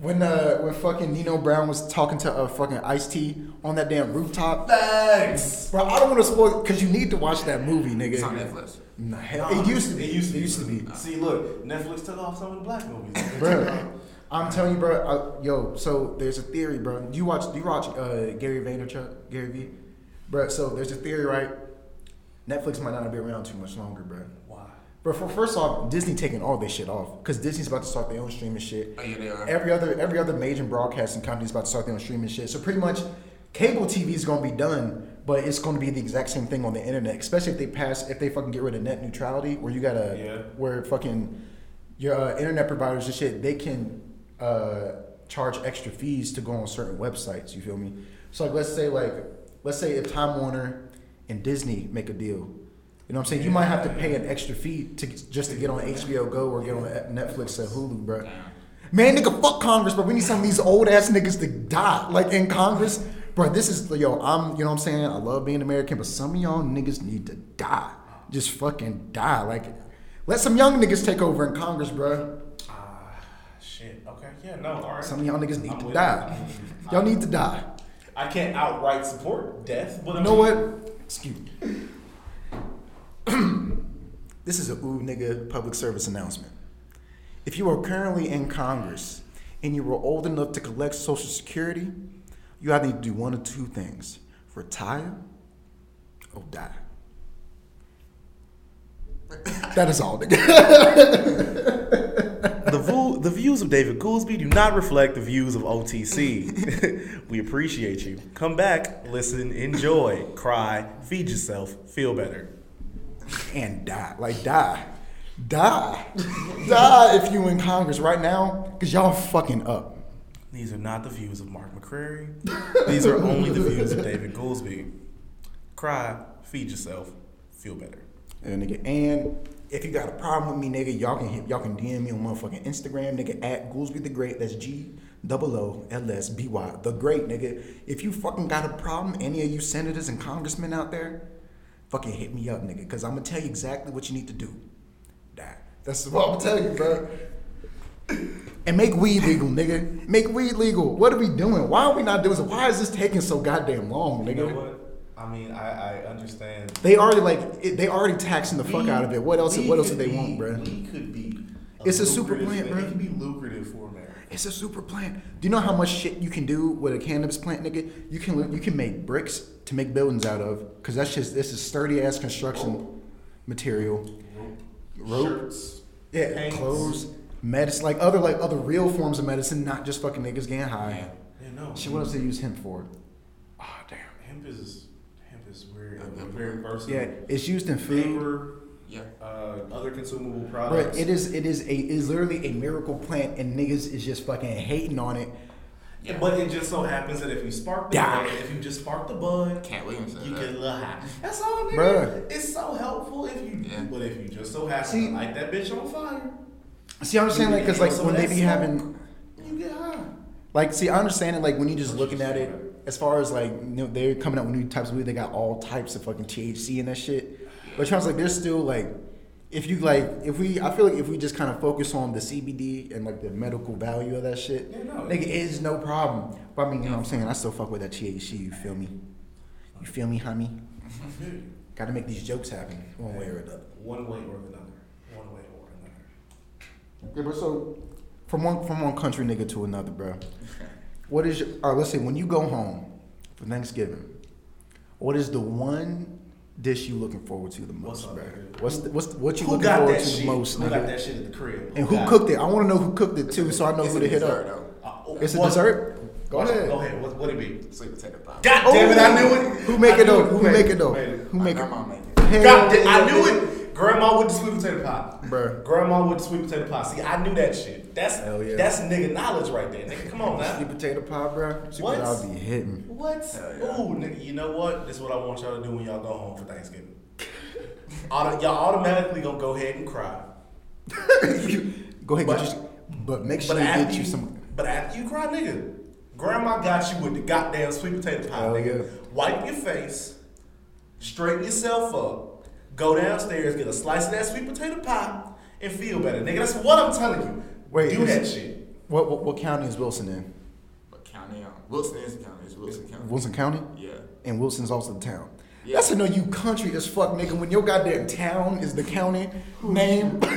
Speaker 1: When uh when fucking Nino Brown was talking to uh fucking Ice T on that damn rooftop,
Speaker 3: Thanks.
Speaker 1: bro, I don't want to spoil because you need to watch that movie, nigga.
Speaker 4: It's on Netflix.
Speaker 1: Nah, hell, it used to be.
Speaker 3: It used to.
Speaker 1: It used to be.
Speaker 3: See, look, Netflix took off some of the black movies.
Speaker 1: bro. I'm telling you, bro. I, yo, so there's a theory, bro. Do you watch? Do you watch uh, Gary Vaynerchuk? Gary V, bro. So there's a theory, right? Netflix might not be around too much longer, bro.
Speaker 3: Why?
Speaker 1: But for first off, Disney taking all this shit off because Disney's about to start their own streaming shit.
Speaker 4: Oh, yeah, they are.
Speaker 1: Every other every other major broadcasting company is about to start their own streaming shit. So pretty much, cable TV is going to be done, but it's going to be the exact same thing on the internet. Especially if they pass, if they fucking get rid of net neutrality, where you gotta,
Speaker 3: Yeah.
Speaker 1: where fucking your uh, internet providers and shit, they can uh, charge extra fees to go on certain websites. You feel me? So like, let's say like, let's say if Time Warner and Disney make a deal. You know what I'm saying? You might have to pay an extra fee to just to get on HBO Go or get on Netflix or Hulu, bro. Man, nigga, fuck Congress, bro. We need some of these old ass niggas to die. Like in Congress, bro. This is yo. I'm, you know what I'm saying. I love being American, but some of y'all niggas need to die. Just fucking die. Like, let some young niggas take over in Congress, bro.
Speaker 3: Ah, shit. Okay. Yeah. No. All right.
Speaker 1: Some of y'all niggas need
Speaker 3: I'm
Speaker 1: to die. Y'all need to die.
Speaker 3: I can't outright support death, but
Speaker 1: You know what? Excuse me. this is a ooh nigga public service announcement. If you are currently in Congress and you were old enough to collect Social Security, you either need to do one of two things: retire or die. that is all, nigga.
Speaker 5: The, vo-
Speaker 3: the views of David Goolsby do not reflect the views of OTC. we appreciate you. Come back, listen, enjoy, cry, feed yourself, feel better.
Speaker 1: And die. Like die. Die. die if you in Congress right now, because y'all fucking up.
Speaker 3: These are not the views of Mark McCrary. These are only the views of David Goolsby. Cry, feed yourself, feel better.
Speaker 1: And nigga, and if you got a problem with me, nigga, y'all can hit, y'all can DM me on motherfucking Instagram, nigga, at Goolsby the Great. That's G double O L S B Y the Great, nigga. If you fucking got a problem, any of you senators and congressmen out there, fucking hit me up, nigga, because I'm gonna tell you exactly what you need to do. Die. That's what I'm gonna tell you, bro. And make weed legal, nigga. Make weed legal. What are we doing? Why are we not doing this? Why is this taking so goddamn long, nigga?
Speaker 3: You know what? I mean, I, I understand.
Speaker 1: They already like it, they already taxing the fuck
Speaker 3: We-
Speaker 1: out of it. What else? What else do they
Speaker 3: be-
Speaker 1: want, bro?
Speaker 3: We could be.
Speaker 1: It's a super plant, bro.
Speaker 3: It could be lucrative for.
Speaker 1: It's a super plant. Do you know how much shit you can do with a cannabis plant, nigga? You can you can make bricks to make buildings out of, cause that's just this is sturdy ass construction material. Mm-hmm. Rope.
Speaker 3: Shirts.
Speaker 1: Yeah,
Speaker 3: paints.
Speaker 1: clothes, medicine, like other like other real forms of medicine, not just fucking niggas getting high.
Speaker 3: Yeah, no.
Speaker 1: Shit, what else they use hemp for? Oh damn.
Speaker 3: Hemp is hemp is very
Speaker 4: Yeah,
Speaker 3: very versatile.
Speaker 1: Yeah, it's used in food.
Speaker 3: Paper,
Speaker 4: Yeah.
Speaker 3: uh, other consumable
Speaker 1: But
Speaker 3: products.
Speaker 1: it is it is a it is literally a miracle plant, and niggas is just fucking hating on it.
Speaker 3: Yeah, but it just so happens that if you spark the
Speaker 1: Die.
Speaker 3: bud, if you just spark the bud,
Speaker 4: Katt Williams said
Speaker 3: you
Speaker 4: that.
Speaker 3: get a little high. That's all, nigga.
Speaker 1: Bruh.
Speaker 3: It's so helpful if you.
Speaker 4: Yeah.
Speaker 3: But if you just so happen
Speaker 1: See-
Speaker 3: to light that bitch on fire,
Speaker 1: See, I'm saying like, cause like when they be
Speaker 3: smoke,
Speaker 1: having
Speaker 3: you get high.
Speaker 1: Like, see, I understand it. Like when you just looking at it, as far as like, you know, they're coming out with new types of weed. They got all types of fucking THC and that shit. But Trump's like, there's still like, if you like, if we, I feel like if we just kind of focus on the CBD and like the medical value of that shit,
Speaker 3: Yeah, no.
Speaker 1: nigga, is no problem. But I mean, you know what I'm saying? I still fuck with that THC. You feel me? You feel me, homie? Got to make these jokes happen one way or another.
Speaker 3: One way or another. One way or another.
Speaker 1: Yeah, but so from one from one country nigga to another, bro. What is your? Or let's say when you go home for Thanksgiving, what is the one dish you looking forward to the
Speaker 3: What's
Speaker 1: most,
Speaker 3: up,
Speaker 1: bro?
Speaker 3: nigga?
Speaker 1: What's the, what's the, what you
Speaker 3: Who
Speaker 1: looking forward to
Speaker 3: shit?
Speaker 1: the most,
Speaker 3: Who
Speaker 1: nigga?
Speaker 3: got that shit at the crib?
Speaker 1: And who
Speaker 3: got
Speaker 1: cooked it? I want to know who cooked it too, so I know
Speaker 4: It's
Speaker 1: who to hit
Speaker 4: dessert,
Speaker 1: up.
Speaker 4: though.
Speaker 3: Uh,
Speaker 1: It's a
Speaker 3: what-
Speaker 1: dessert. Go ahead.
Speaker 3: Go ahead. What what it be?
Speaker 4: Sweet potato pie.
Speaker 3: God
Speaker 1: Oh,
Speaker 3: damn it! I knew it.
Speaker 1: Who make
Speaker 3: I
Speaker 1: it
Speaker 3: knew
Speaker 1: though? Who make it though? Who make it?
Speaker 4: grandma make it.
Speaker 1: Hell
Speaker 3: God damn, I knew
Speaker 1: nigga.
Speaker 3: it. Grandma with the sweet potato pie.
Speaker 1: Bruh.
Speaker 3: Grandma with the sweet potato pie. See, I knew that shit. That's
Speaker 1: Hell yeah.
Speaker 3: that's nigga knowledge right there. Nigga, come on
Speaker 1: Sweet
Speaker 3: now.
Speaker 1: potato pie, bro. Sweet
Speaker 3: What?
Speaker 1: I'll be hitting.
Speaker 3: What?
Speaker 4: Hell yeah.
Speaker 3: Ooh, nigga, you know what? This is what I want y'all to do when y'all go home for Thanksgiving. Auto, y'all automatically gonna go ahead and cry.
Speaker 1: Go ahead,
Speaker 3: But-
Speaker 1: get you. But make sure
Speaker 3: But
Speaker 1: you
Speaker 3: after
Speaker 1: get
Speaker 3: you,
Speaker 1: you some.
Speaker 3: but after you cry, nigga, grandma got you with the goddamn sweet potato pie,
Speaker 1: Hell
Speaker 3: nigga.
Speaker 1: yeah.
Speaker 3: Wipe your face, straighten yourself up, go downstairs, get a slice of that sweet potato pie, and feel better, nigga. That's what I'm telling you.
Speaker 1: Wait,
Speaker 3: do that shit.
Speaker 1: What, what what county is Wilson in?
Speaker 4: What county? Wilson is the county. It's Wilson County.
Speaker 1: Wilson County.
Speaker 4: Yeah.
Speaker 1: And Wilson's also the town.
Speaker 4: Yeah.
Speaker 1: That's to know you country as fuck, nigga. When your goddamn town is the county name.
Speaker 3: hey,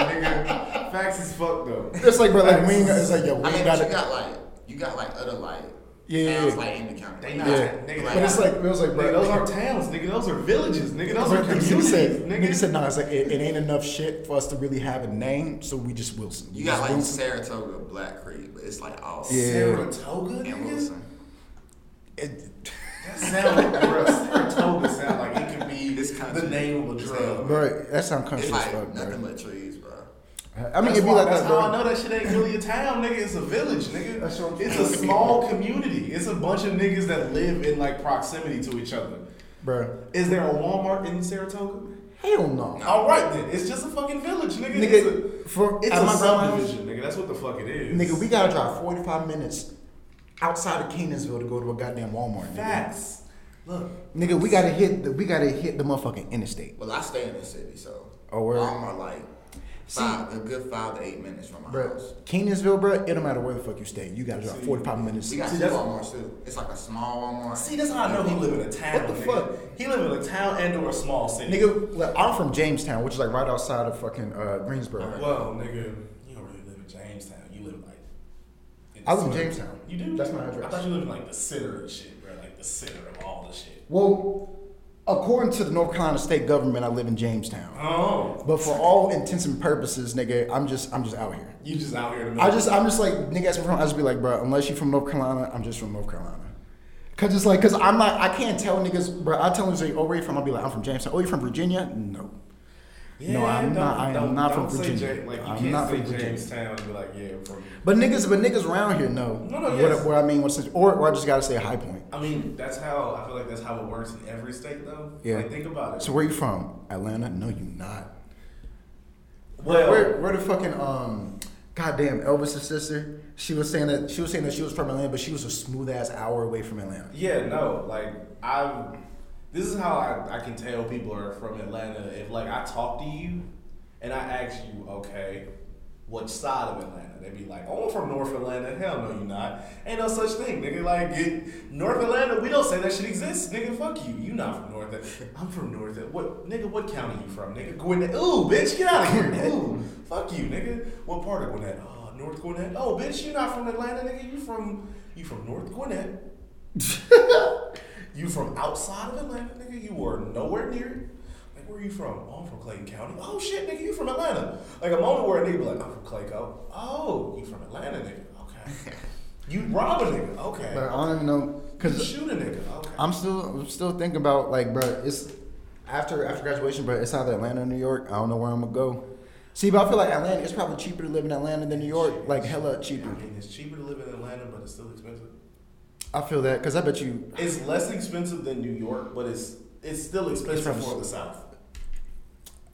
Speaker 3: nigga, facts is fucked though.
Speaker 1: it's like, bro, like we ain't, it's like, yo, we
Speaker 4: I mean,
Speaker 1: got
Speaker 4: you
Speaker 1: it.
Speaker 4: got like you got like other like
Speaker 1: Yeah,
Speaker 4: towns
Speaker 1: yeah.
Speaker 4: like in the county.
Speaker 3: They
Speaker 4: Like,
Speaker 3: not,
Speaker 1: Yeah.
Speaker 3: nigga.
Speaker 1: But it's like, it was like,
Speaker 3: nigga,
Speaker 1: bro,
Speaker 3: those aren't towns, nigga. Those are villages, nigga. Those are
Speaker 1: Nigga
Speaker 3: communities,
Speaker 1: said,
Speaker 3: nigga.
Speaker 1: nigga said, no, it's like, it, it ain't enough shit for us to really have a name, so we just Wilson. We
Speaker 4: You got like
Speaker 1: Wilson.
Speaker 4: Saratoga, Black Creek, but it's like all
Speaker 1: Yeah.
Speaker 3: Saratoga,
Speaker 4: and
Speaker 3: nigga.
Speaker 4: Wilson.
Speaker 1: It-
Speaker 3: That sound like, bro, Saratoga sound like it could be
Speaker 4: It's country.
Speaker 3: the name of a drug.
Speaker 1: bro, that sound country
Speaker 4: It's
Speaker 1: as
Speaker 4: like
Speaker 1: fuck,
Speaker 4: nothing
Speaker 1: bro.
Speaker 4: but trees, bro.
Speaker 1: I mean,
Speaker 3: That's
Speaker 1: it'd be
Speaker 3: why-
Speaker 1: like
Speaker 3: that's
Speaker 1: that,
Speaker 3: how I know that shit ain't really a town, nigga. It's a village, nigga.
Speaker 1: That's what I'm
Speaker 3: it's a small community. It's a bunch of niggas that live in like proximity to each other.
Speaker 1: Bro,
Speaker 3: Is there a Walmart in Saratoga?
Speaker 1: hell no.
Speaker 3: All right then, it's just a fucking village, nigga. it's a,
Speaker 1: for,
Speaker 3: it's a subdivision, nigga. That's what the fuck it is.
Speaker 1: nigga, we gotta drive 45 minutes outside of Kenansville to go to a goddamn Walmart, nigga.
Speaker 3: facts. Look,
Speaker 1: Nigga, we gotta hit the we gotta hit the motherfucking interstate.
Speaker 4: Well, I stay in the city, so
Speaker 1: Oh, word.
Speaker 4: I'm like five, a good five to eight minutes from my
Speaker 1: Bro,
Speaker 4: house.
Speaker 1: Kenansville, bro, it don't matter where the fuck you stay. You gotta drive 45 minutes.
Speaker 4: We got
Speaker 3: See,
Speaker 4: two
Speaker 3: that's-
Speaker 4: Walmarts too. It's like a small Walmart.
Speaker 3: see, that's how I know he live in a town.
Speaker 1: What the
Speaker 3: nigga.
Speaker 1: fuck?
Speaker 3: He live in a town and or a small city.
Speaker 1: Nigga, like, I'm from Jamestown, which is like right outside of fucking uh, Greensboro.
Speaker 3: Well, nigga, you don't really live in Jamestown. You live like. in
Speaker 1: I live in. Jamestown.
Speaker 3: You do?
Speaker 1: That's my address.
Speaker 3: I thought you lived in like the center of shit, bro. Like the center of all the shit.
Speaker 1: Well, According to the North Carolina state government, I live in Jamestown.
Speaker 3: Oh,
Speaker 1: But for all intents and purposes, nigga, I'm just I'm just out here.
Speaker 3: you just out here to
Speaker 1: I just I'm just like nigga ask me from I just be like, bro, unless you're from North Carolina, I'm just from North Carolina. Cause it's like, cause I'm not, I can't tell niggas, bro. I tell them say, oh, where you from? I'll be like, I'm from Jamestown. Oh, you from Virginia? No. No, I'm not. I am not from Virginia.
Speaker 3: Like you
Speaker 1: I'm
Speaker 3: can't
Speaker 1: not
Speaker 3: say
Speaker 1: from Virginia.
Speaker 3: Jamestown and be like, yeah, from.
Speaker 1: But niggas, but niggas around here know
Speaker 3: No, no,
Speaker 1: what,
Speaker 3: yes.
Speaker 1: what I mean. What's or, or I just gotta say a High Point.
Speaker 3: I mean, that's how I feel like that's how it works in every state, though.
Speaker 1: Yeah.
Speaker 3: Like, think about it.
Speaker 1: So where you from? Atlanta? No, you not.
Speaker 3: well,
Speaker 1: Where, where the fucking um, goddamn Elvis's sister? She was saying that she was saying that she was from Atlanta, but she was a smooth ass hour away from Atlanta.
Speaker 3: Yeah, no, like I. This is how I, I can tell people are from Atlanta. If like I talk to you, and I ask you, okay, what side of Atlanta? They be like, oh, I'm from North Atlanta. Hell no, you not. Ain't no such thing, nigga. Like it, North Atlanta, we don't say that shit exists, nigga. Fuck you. You not from North. Atlanta. I'm from North. Atlanta. What, nigga? What county you from, nigga? Gwinnett. Ooh, bitch, get out of here. Ooh, fuck you, nigga. What part of Gwinnett? Oh, North Gwinnett. Oh, bitch, you not from Atlanta, nigga. You from you from North Gwinnett. You from outside of Atlanta, nigga? You were nowhere near it. Like, where are you from? Oh, I'm from Clayton County. Oh shit, nigga, you from Atlanta. Like a moment where a nigga be like, I'm from Clayco. Oh, you from Atlanta, nigga. Okay. You rob a nigga. Okay.
Speaker 1: But I don't even know because
Speaker 3: shoot a nigga. Okay.
Speaker 1: I'm still I'm still thinking about like, bro. It's after after graduation, bro. It's either Atlanta or New York. I don't know where I'm gonna go. See, but I feel like Atlanta. It's probably cheaper to live in Atlanta than New York. Like hella cheaper.
Speaker 3: I mean, it's cheaper to live in Atlanta, but it's still expensive.
Speaker 1: I feel that because I bet you.
Speaker 3: It's less expensive than New York, but it's it's still expensive
Speaker 1: probably-
Speaker 3: for the South.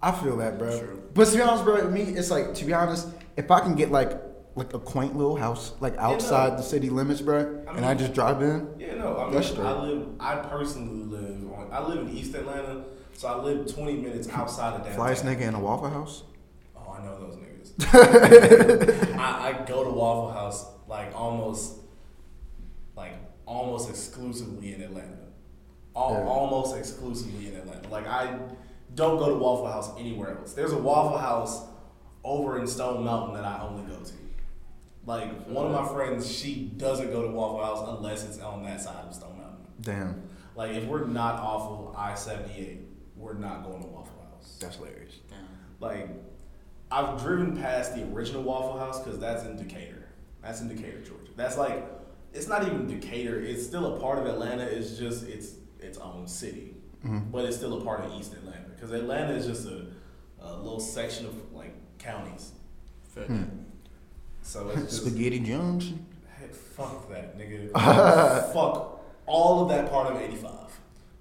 Speaker 1: I feel that, bro.
Speaker 3: True.
Speaker 1: But to be honest, bro, me, it's like to be honest, if I can get like like a quaint little house like outside the city limits, bro,
Speaker 3: I
Speaker 1: and I just drive in.
Speaker 3: Yeah, no, I mean,
Speaker 1: That's straight.
Speaker 3: I live. I personally live on. I live in East Atlanta, so I live 20 minutes outside of downtown.
Speaker 1: Flyest nigga in a Waffle House.
Speaker 3: Oh, I know those niggas. I, I go to Waffle House like almost, like almost exclusively in Atlanta. Al-
Speaker 1: Yeah.
Speaker 3: Almost exclusively in Atlanta. Like I don't go to Waffle House anywhere else. There's a Waffle House over in Stone Mountain that I only go to. Like one of my friends, she doesn't go to Waffle House unless it's on that side of Stone Mountain.
Speaker 1: Damn,
Speaker 3: Like if we're not off of I seventy eight, we're not going to Waffle House.
Speaker 1: that's hilarious. Damn.
Speaker 3: Like I've driven past the original Waffle House because that's in Decatur. That's in Decatur, Georgia. That's like it's not even Decatur. It's still a part of Atlanta. It's just it's its own city, mm-hmm. but it's still a part of East Atlanta because Atlanta is just a, a little section of like counties. Hmm. So it's just
Speaker 1: Spaghetti Junction.
Speaker 3: Heck, fuck that, nigga. fuck all of that part of 85.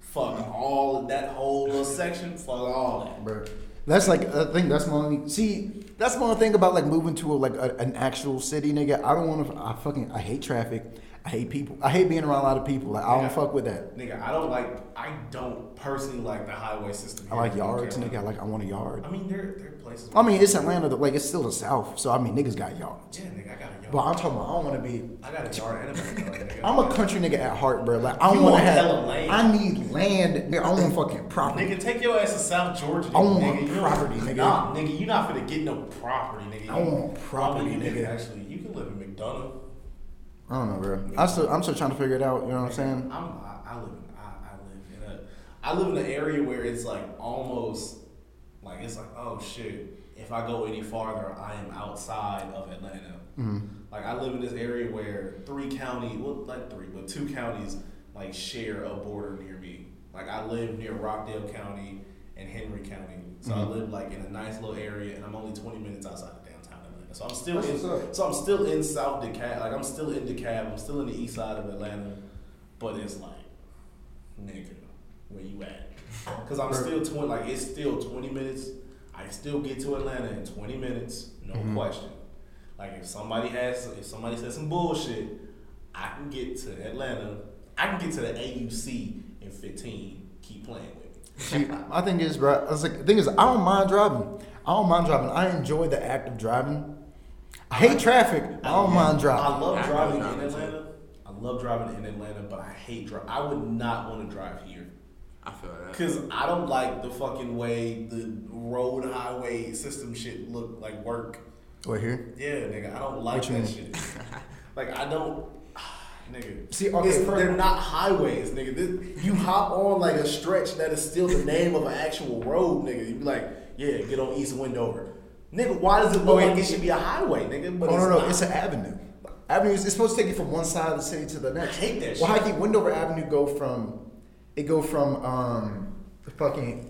Speaker 3: Fuck all of that whole little section. Fuck all that.
Speaker 1: bro. That's like I think that's my only see. That's only thing about like moving to a, like a, an actual city, nigga. I don't want to. I fucking I hate traffic. I hate people. I hate being around a lot of people. Like I don't fuck with that.
Speaker 3: Nigga, I don't like, I don't personally like the highway system.
Speaker 1: I like yards, nigga. I like I want a yard.
Speaker 3: I mean, there, there are places.
Speaker 1: I mean, it's Atlanta. Like it's still the South, so I mean, niggas got yards.
Speaker 3: yeah, nigga, I got a.
Speaker 1: But I'm talking about. I don't want to be.
Speaker 3: I got a yard and a backyard.
Speaker 1: I'm a country nigga at heart, bro. Like I don't want to have.
Speaker 3: land.
Speaker 1: I need land. Nigga, I want fucking property.
Speaker 3: Nigga, take your ass to South Georgia. Nigga.
Speaker 1: I want
Speaker 3: nigga.
Speaker 1: Property, nigga.
Speaker 3: Nah, nigga, you not finna get no property, nigga.
Speaker 1: I want property,
Speaker 3: Well, you can
Speaker 1: nigga.
Speaker 3: Actually, you can live in McDonough.
Speaker 1: I don't know, bro. I still, I'm still trying to figure it out. You know what I'm saying?
Speaker 3: I'm, I, I live in I, I live in a I live in an area where it's like almost like it's like oh shit if I go any farther I am outside of Atlanta. Mm-hmm. Like I live in this area where three county well like three but two counties like share a border near me. Like I live near Rockdale County and Henry County, so I live like in a nice little area and I'm only 20 minutes outside of downtown Atlanta. So I'm still
Speaker 1: That's
Speaker 3: in, so I'm still in South DeKalb. Like I'm still in DeKalb. I'm still in the east side of Atlanta, but it's like, nigga, where you at? Because I'm still twenty. Like it's still twenty minutes. I still get to Atlanta in twenty minutes, no
Speaker 1: Mm-hmm.
Speaker 3: question. Like if somebody has, if somebody says some bullshit, I can get to Atlanta. I can get to the AUC in fifteen. Keep playing with me.
Speaker 1: See, my thing is, bro. I was like, the thing is, I don't mind driving. I don't mind driving. I enjoy the act of driving. I hate traffic. but I don't mind
Speaker 3: I
Speaker 1: driving.
Speaker 3: love
Speaker 4: I
Speaker 3: driving
Speaker 4: love
Speaker 3: in
Speaker 4: driving, too.
Speaker 3: Atlanta. I love driving in Atlanta, but I hate drive. I would not want to drive here.
Speaker 4: I feel that.
Speaker 3: Cause I don't like the fucking way the road highway system shit look like work.
Speaker 1: What here?
Speaker 3: Yeah, nigga, I don't like that
Speaker 1: mean?
Speaker 3: shit. like I don't, nigga.
Speaker 1: See, okay,
Speaker 3: It's- they're not highways, nigga. This, you hop on like a stretch that is still the name of an actual road, nigga. You be like, yeah, get on East Wendover, nigga. Why does it look
Speaker 1: Oh,
Speaker 3: like
Speaker 1: it-
Speaker 3: should be a highway, nigga? But
Speaker 1: Oh
Speaker 3: it's
Speaker 1: no, no,
Speaker 3: not.
Speaker 1: it's an avenue. Avenue is it's supposed to take you from one side of the city to the next.
Speaker 3: I hate that
Speaker 1: Well,
Speaker 3: shit.
Speaker 1: how can Wendover Avenue go from? It go from um the fucking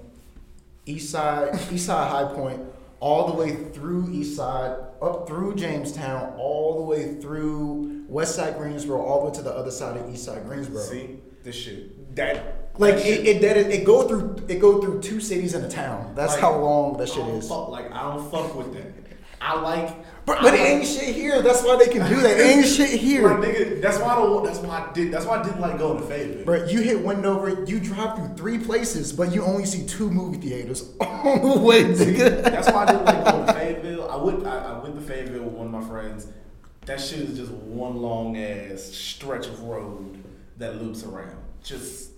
Speaker 1: east side, east side High Point, all the way through East Side, up through Jamestown, all the way through West Side Greensboro, all the way to the other side of East Side Greensboro.
Speaker 3: See this shit. That
Speaker 1: Like
Speaker 3: that
Speaker 1: it,
Speaker 3: shit-
Speaker 1: it, that it, it go through it go through two cities and a town. That's
Speaker 3: like,
Speaker 1: how long that shit is.
Speaker 3: Fuck, like I don't fuck with that. I like.
Speaker 1: But, but it
Speaker 3: like-
Speaker 1: ain't shit here. That's why they can do that. It ain't shit here.
Speaker 3: Like, nigga, that's why I don't. That's why I did. That's why I didn't like going to Fayetteville.
Speaker 1: Bro, you hit Wendover, you drive through three places, but you only see two movie theaters on the way, nigga.
Speaker 3: That's why I didn't like going to Fayetteville. I would. I, I went to Fayetteville with one of my friends. That shit is just one long ass stretch of road that loops around, just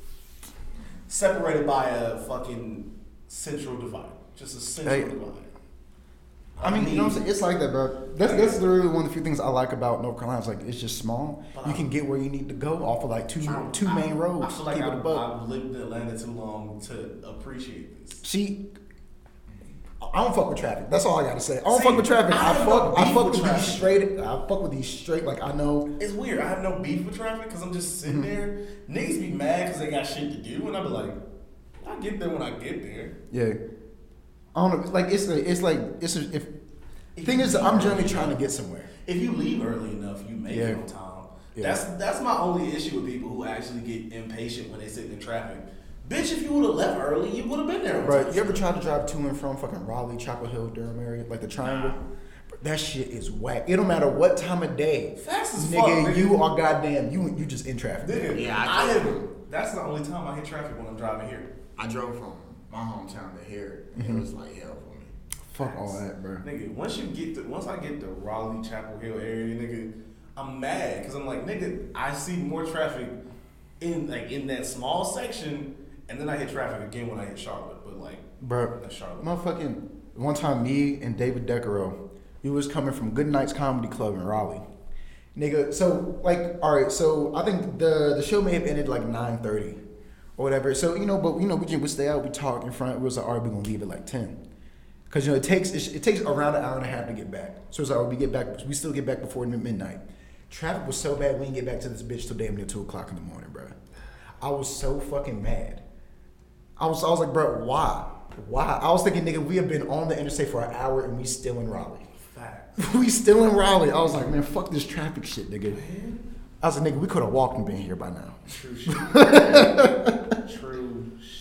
Speaker 3: separated by a fucking central divide. Just a central
Speaker 1: Hey.
Speaker 3: divide.
Speaker 1: I mean, you know what I'm saying? It's like that, bro. That's that's literally one of the few things I like about North Carolina. It's like it's just small. You can get where you need to go off of like two two main roads.
Speaker 3: I feel like
Speaker 1: Keep it a
Speaker 3: I've. I've lived in Atlanta too long to appreciate this.
Speaker 1: See, I don't fuck with traffic. That's all I gotta say. I don't
Speaker 3: See,
Speaker 1: fuck with traffic.
Speaker 3: I
Speaker 1: I, fuck. I fuck
Speaker 3: with
Speaker 1: with, these straight. I fuck with these straight. Like I know.
Speaker 3: It's weird. I have no beef with traffic because I'm just sitting mm-hmm. there. Niggas be mad because they got shit to do, and I be like, I get there when I get there.
Speaker 1: Yeah. I don't know. Like it's a, it's like it's a, if. Thing is, I'm generally trying to get somewhere.
Speaker 3: If you leave early enough, you make it on time.
Speaker 1: Yeah.
Speaker 3: That's that's my only issue with people who actually get impatient when they sit in traffic. Bitch, if you would have left early, you would have been there. on
Speaker 1: Bro,
Speaker 3: time.
Speaker 1: you ever tried to drive to and from fucking Raleigh, Chapel Hill, Durham area, like the Triangle? Bro, That shit is whack. It don't matter what time of day.
Speaker 3: Fast as
Speaker 1: nigga,
Speaker 3: fuck, nigga.
Speaker 1: you are goddamn. You you just in traffic.
Speaker 3: Nigga,
Speaker 4: Yeah,
Speaker 3: I,
Speaker 4: I
Speaker 3: have. That's the only time I hit traffic when I'm driving here.
Speaker 4: I drove from my hometown to here. and
Speaker 1: Mm-hmm.
Speaker 4: It was like hell for me.
Speaker 1: Fuck all that, bro.
Speaker 3: Nigga, once you get to once I get the Raleigh, Chapel Hill area, nigga, I'm mad because I'm like, nigga, I see more traffic in like in that small section, and then I hit traffic again when I hit Charlotte. But like,
Speaker 1: Bro,
Speaker 3: that's Charlotte.
Speaker 1: motherfucking one time, me and David Decaro, we was coming from Goodnights Comedy Club in Raleigh. Nigga, so like, all right, so I think the the show may have ended like nine thirty or whatever. So you know, but you know, we just would stay out, we talk in front. We was like, all right, we gonna leave at like ten. Cause you know it takes it, it takes around an hour and a half to get back. So it's like we get back, we still get back before midnight. Traffic was so bad we didn't get back to this bitch till damn near two o'clock in the morning, bro. I was so fucking mad. I was I was like, bro, why? Why? I was thinking, nigga, we have been on the interstate for an hour and we still in Raleigh.
Speaker 3: Fact.
Speaker 1: we still in Raleigh. I was like, man, fuck this traffic shit, nigga. I was like, nigga, we could have walked and been here by now.
Speaker 3: True shit. True shit.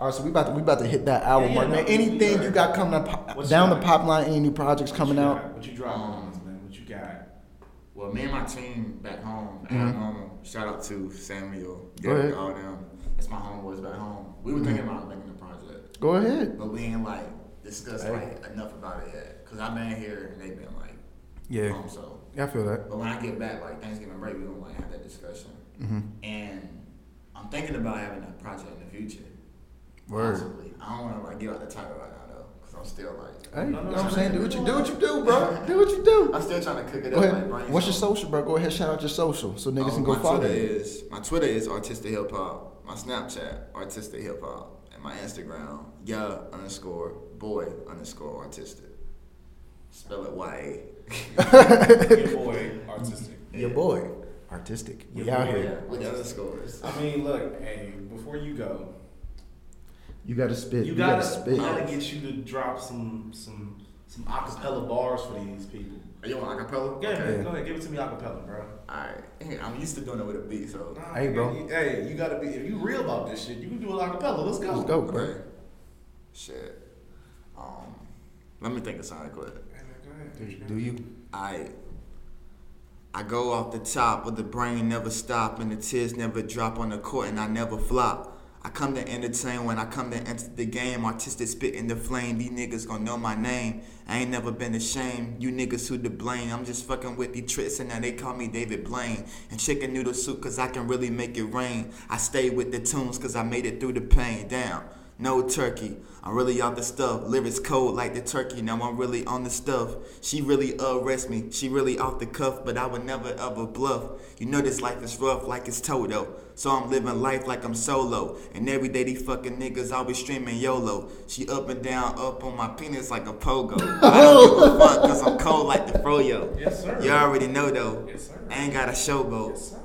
Speaker 1: All right, so we about to we about to hit that hour
Speaker 3: Yeah,
Speaker 1: mark, man. Anything you got coming up
Speaker 3: What's
Speaker 1: down the pipeline? Any new projects coming
Speaker 3: what
Speaker 1: out?
Speaker 3: What you dropping on us, man? What you got?
Speaker 4: Well, me and my team back home,
Speaker 1: Mhm.
Speaker 4: mm. Shout out to Samuel. Derek, all them. That's my homeboys back home. We were thinking about making a project,
Speaker 1: Go ahead.
Speaker 4: but we ain't like discussed
Speaker 1: Hey.
Speaker 4: like enough about it yet. Cause I've been here and they've been like,
Speaker 1: Yeah,
Speaker 4: home, so.
Speaker 1: yeah, I feel that.
Speaker 4: But when I get back, like Thanksgiving break, we gonna like have that discussion.
Speaker 1: hmm
Speaker 4: And I'm thinking about having a project in the future.
Speaker 1: Word.
Speaker 4: Possibly. I don't want to like give out the title right now though, cause I'm still like,
Speaker 1: Hey, you know
Speaker 3: No, no,
Speaker 1: what I'm
Speaker 3: no,
Speaker 1: saying?
Speaker 3: no,
Speaker 1: Do what you do, what you do, bro. Do what you do.
Speaker 4: I'm still trying to cook it
Speaker 1: Go
Speaker 4: up.
Speaker 1: ahead.
Speaker 4: Like,
Speaker 1: What's your social, bro? Go ahead, shout out your social so niggas
Speaker 4: Oh,
Speaker 1: can go
Speaker 4: my
Speaker 1: follow
Speaker 4: Twitter
Speaker 1: you.
Speaker 4: is my Twitter is artistic hip hop. My Snapchat artistic hip hop, and my Instagram yeah underscore boy underscore artistic. Spell it Y
Speaker 3: Your boy, artistic.
Speaker 1: Your boy, artistic. We
Speaker 3: Your
Speaker 1: out here.
Speaker 4: A with underscores.
Speaker 3: I mean, look, hey, before you go,
Speaker 1: You gotta spit.
Speaker 3: you
Speaker 1: You,
Speaker 3: gotta,
Speaker 1: gotta, spit.
Speaker 3: I gotta get you to drop some some some acapella bars for these people.
Speaker 4: Are you on acapella?
Speaker 3: Yeah, man, go ahead, give it to me acapella, bro.
Speaker 4: Alright. I'm used to doing it with a beat, so.
Speaker 3: Nah,
Speaker 1: Hey, bro.
Speaker 3: you- Hey, you gotta be. If you real about this shit, you can do it acapella. Let's go.
Speaker 1: Let's go, bro.
Speaker 4: Okay. Shit. Um, let me think of something quick.
Speaker 3: Hey, man, go ahead.
Speaker 1: Do you?
Speaker 4: I I go off the top with the brain never stop and the tears never drop on the court and I never flop. I come to entertain when I come to enter the game. Artistic spit in the flame. These niggas gon' know my name. I ain't never been ashamed. You niggas who to blame. I'm just fucking with these tricks and now they call me David Blaine. And chicken noodle soup cause I can really make it rain. I stay with the tunes cause I made it through the pain. Damn. No turkey. I'm really off the stuff. Lyrics cold like the turkey. Now I'm really on the stuff. She really arrest me. She really off the cuff, but I would never ever bluff. You know this life is rough like it's Toto. So I'm living life like I'm solo. And every day these fucking niggas always streaming YOLO. She up and down, up on my penis like a pogo. I don't give a fuck cause I'm cold like the froyo.
Speaker 3: Yes, sir.
Speaker 4: You already know though.
Speaker 3: Yes, sir.
Speaker 4: I ain't got a showboat.
Speaker 3: Yes, sir.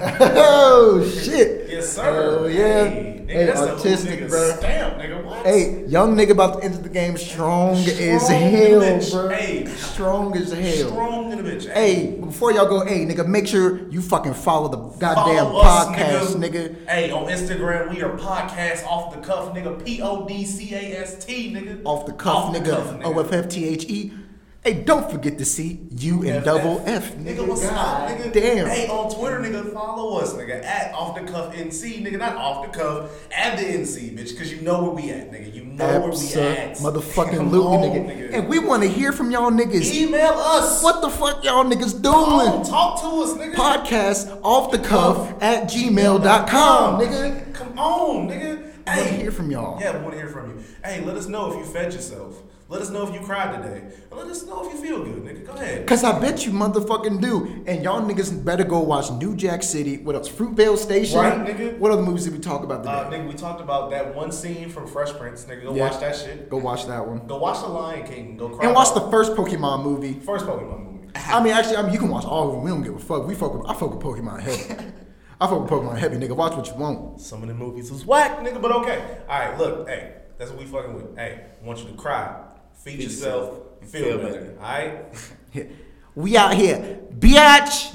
Speaker 1: Oh shit.
Speaker 3: Yes, sir.
Speaker 1: Oh yeah.
Speaker 3: Hey, nigga,
Speaker 1: Hey,
Speaker 3: nigga
Speaker 1: bro.
Speaker 3: Stamp, nigga. What?
Speaker 1: Hey, young nigga about to enter the game strong, as
Speaker 3: Strong
Speaker 1: hell,
Speaker 3: bitch.
Speaker 1: bro.
Speaker 3: Hey.
Speaker 1: Strong as hell.
Speaker 3: Strong in the bitch.
Speaker 1: Hey, before y'all go, hey, nigga, make sure you fucking follow the goddamn
Speaker 3: Follow us,
Speaker 1: podcast, nigga.
Speaker 3: Hey, on Instagram, we are podcast off the cuff, nigga. P O D C A S T, nigga.
Speaker 1: Off the cuff,
Speaker 3: Off
Speaker 1: nigga. O F F T H E. Hey, don't forget to see U and double F, nigga.
Speaker 3: Nigga, what's up, nigga?
Speaker 1: Damn.
Speaker 3: Hey, on Twitter, nigga, follow us, nigga, at off the cuff NC, nigga, not off the cuff, at the NC, bitch, because you know where we at, nigga. You know where we at.
Speaker 1: motherfucking Luton,
Speaker 3: on,
Speaker 1: nigga. And we want to hear from y'all niggas.
Speaker 3: Email us.
Speaker 1: What the fuck y'all niggas doing?
Speaker 3: talk to us, nigga.
Speaker 1: Podcast off the cuff at gmail.com, nigga.
Speaker 3: Come on, nigga.
Speaker 1: We want to hear from y'all.
Speaker 3: Yeah, we want to hear from you. Hey, let us know if you fed yourself. Let us know if you cried today. And let us know if you feel good, nigga. Go ahead.
Speaker 1: Cause I bet you motherfucking do. And y'all niggas better go watch New Jack City. What else? Fruitvale Station.
Speaker 3: Right, nigga.
Speaker 1: What other movies did we talk about today?
Speaker 3: Uh, nigga, we talked about that one scene from Fresh Prince. Nigga, go
Speaker 1: Yeah.
Speaker 3: watch that shit.
Speaker 1: Go watch that one.
Speaker 3: Go watch The Lion King. Go cry.
Speaker 1: And watch the first Pokemon movie.
Speaker 3: first Pokemon movie.
Speaker 1: I mean, actually, I mean, you can watch all of them. We don't give a fuck. We fuck with, I fuck with Pokemon heavy. I fuck with Pokemon heavy, nigga. Watch what you want.
Speaker 3: Some of the movies was whack, nigga, but okay. All right, look, hey, that's what we fucking with. Hey, I want you to cry, feed
Speaker 4: Feed
Speaker 3: yourself,
Speaker 4: yourself,
Speaker 3: feel,
Speaker 4: feel
Speaker 3: better.
Speaker 4: better.
Speaker 3: All right.
Speaker 1: We out here, biatch.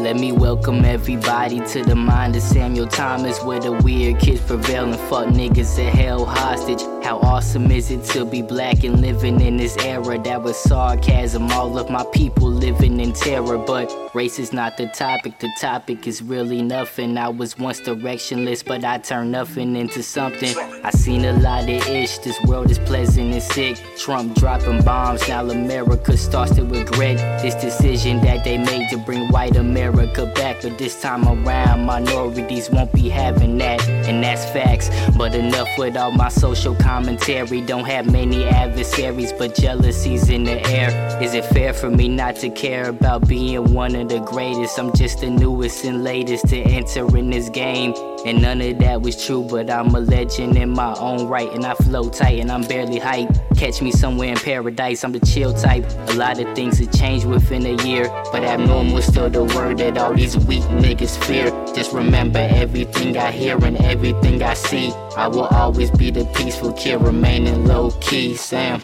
Speaker 6: Let me welcome everybody to the mind of Samuel Thomas, where the weird kids prevail and fuck niggas are hell hostage. How awesome is it to be black and living in this era that was sarcasm? All of my people living in terror, but race is not the topic. The topic is really nothing. I was once directionless, but I turned nothing into something. I seen a lot of ish. This world is pleasant and sick. Trump dropping bombs, now America starts to regret this decision that they made to bring white America back. But this time around, minorities won't be having that, and that's facts. But enough with all my social commentary. Don't have many adversaries, but jealousy's in the air. Is it fair for me not to care about being one of the greatest? I'm just the newest and latest to enter in this game. And none of that was true, but I'm a legend in my own right. And I flow tight and I'm barely hype. Catch me somewhere in paradise, I'm the chill type. A lot of things have changed within a year, but abnormal still the word that all these weak niggas fear. Just remember everything I hear and everything I see. I will always be the peaceful kid, remaining low key. Sam.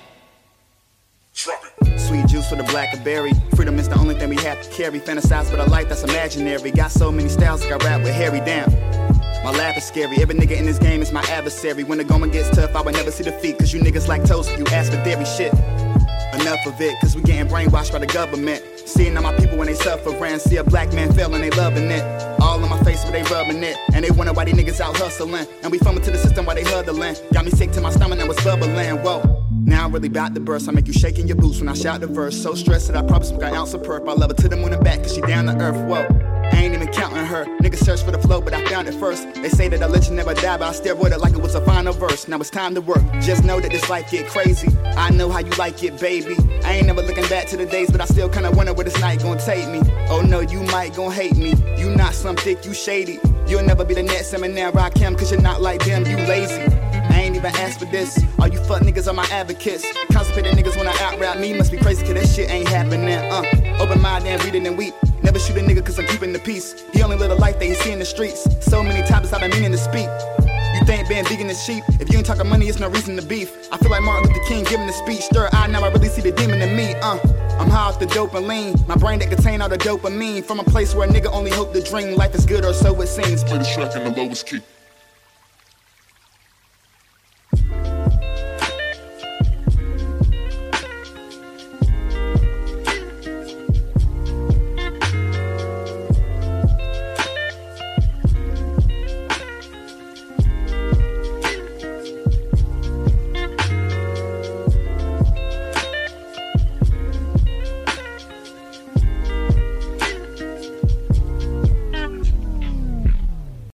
Speaker 2: Juice for the blackberry. Freedom is the only thing we have to carry. Fantasize with a life that's imaginary. Got so many styles, like I rap with Harry Damn. My laugh is scary. Every nigga in this game is my adversary. When the going gets tough, I would never see defeat. Cause you niggas like toast, you ask for dairy shit. Enough of it, cause we getting brainwashed by the government. Seeing all my people when they suffering. See a black man fail and they loving it. All in my face when they rubbing it. And they wonder why these niggas out hustling. And we fumbling to the system while they huddling. Got me sick to my stomach and was bubbling. Whoa. Now I'm really about to burst. I make you shake in your boots when I shout the verse. So stressed that I probably smoke an ounce of perp. I love her to the moon and back cause she down to earth. Whoa. I ain't even counting her. Niggas search for the flow, but I found it first. They say that I let you never die, but I still wrote it like it was a final verse. Now it's time to work. Just know that this life get crazy. I know how you like it, baby. I ain't never looking back to the days, but I still kinda wonder where this night gon' take me. Oh no, you might gon' hate me. You not some thick, you shady. You'll never be the next Eminem Rock him, cause you're not like them, you lazy. Even asked for this. All you fuck niggas are my advocates. Constipated niggas when I out rap me. Must be crazy, cause that shit ain't happening. Uh, open mind and read it and weep. Never shoot a nigga cause I'm keeping the peace. He only live a life that he see in the streets. So many times I've been meaning to speak. You think being vegan is cheap? If you ain't talking money, it's no reason to beef. I feel like Martin Luther King giving a speech. Stir eye, now I really see the demon in me. Uh, I'm high off the dope and lean. My brain that contain all the dopamine. From a place where a nigga only hope to dream. Life is good or so it seems.
Speaker 7: Play the track in the lowest key.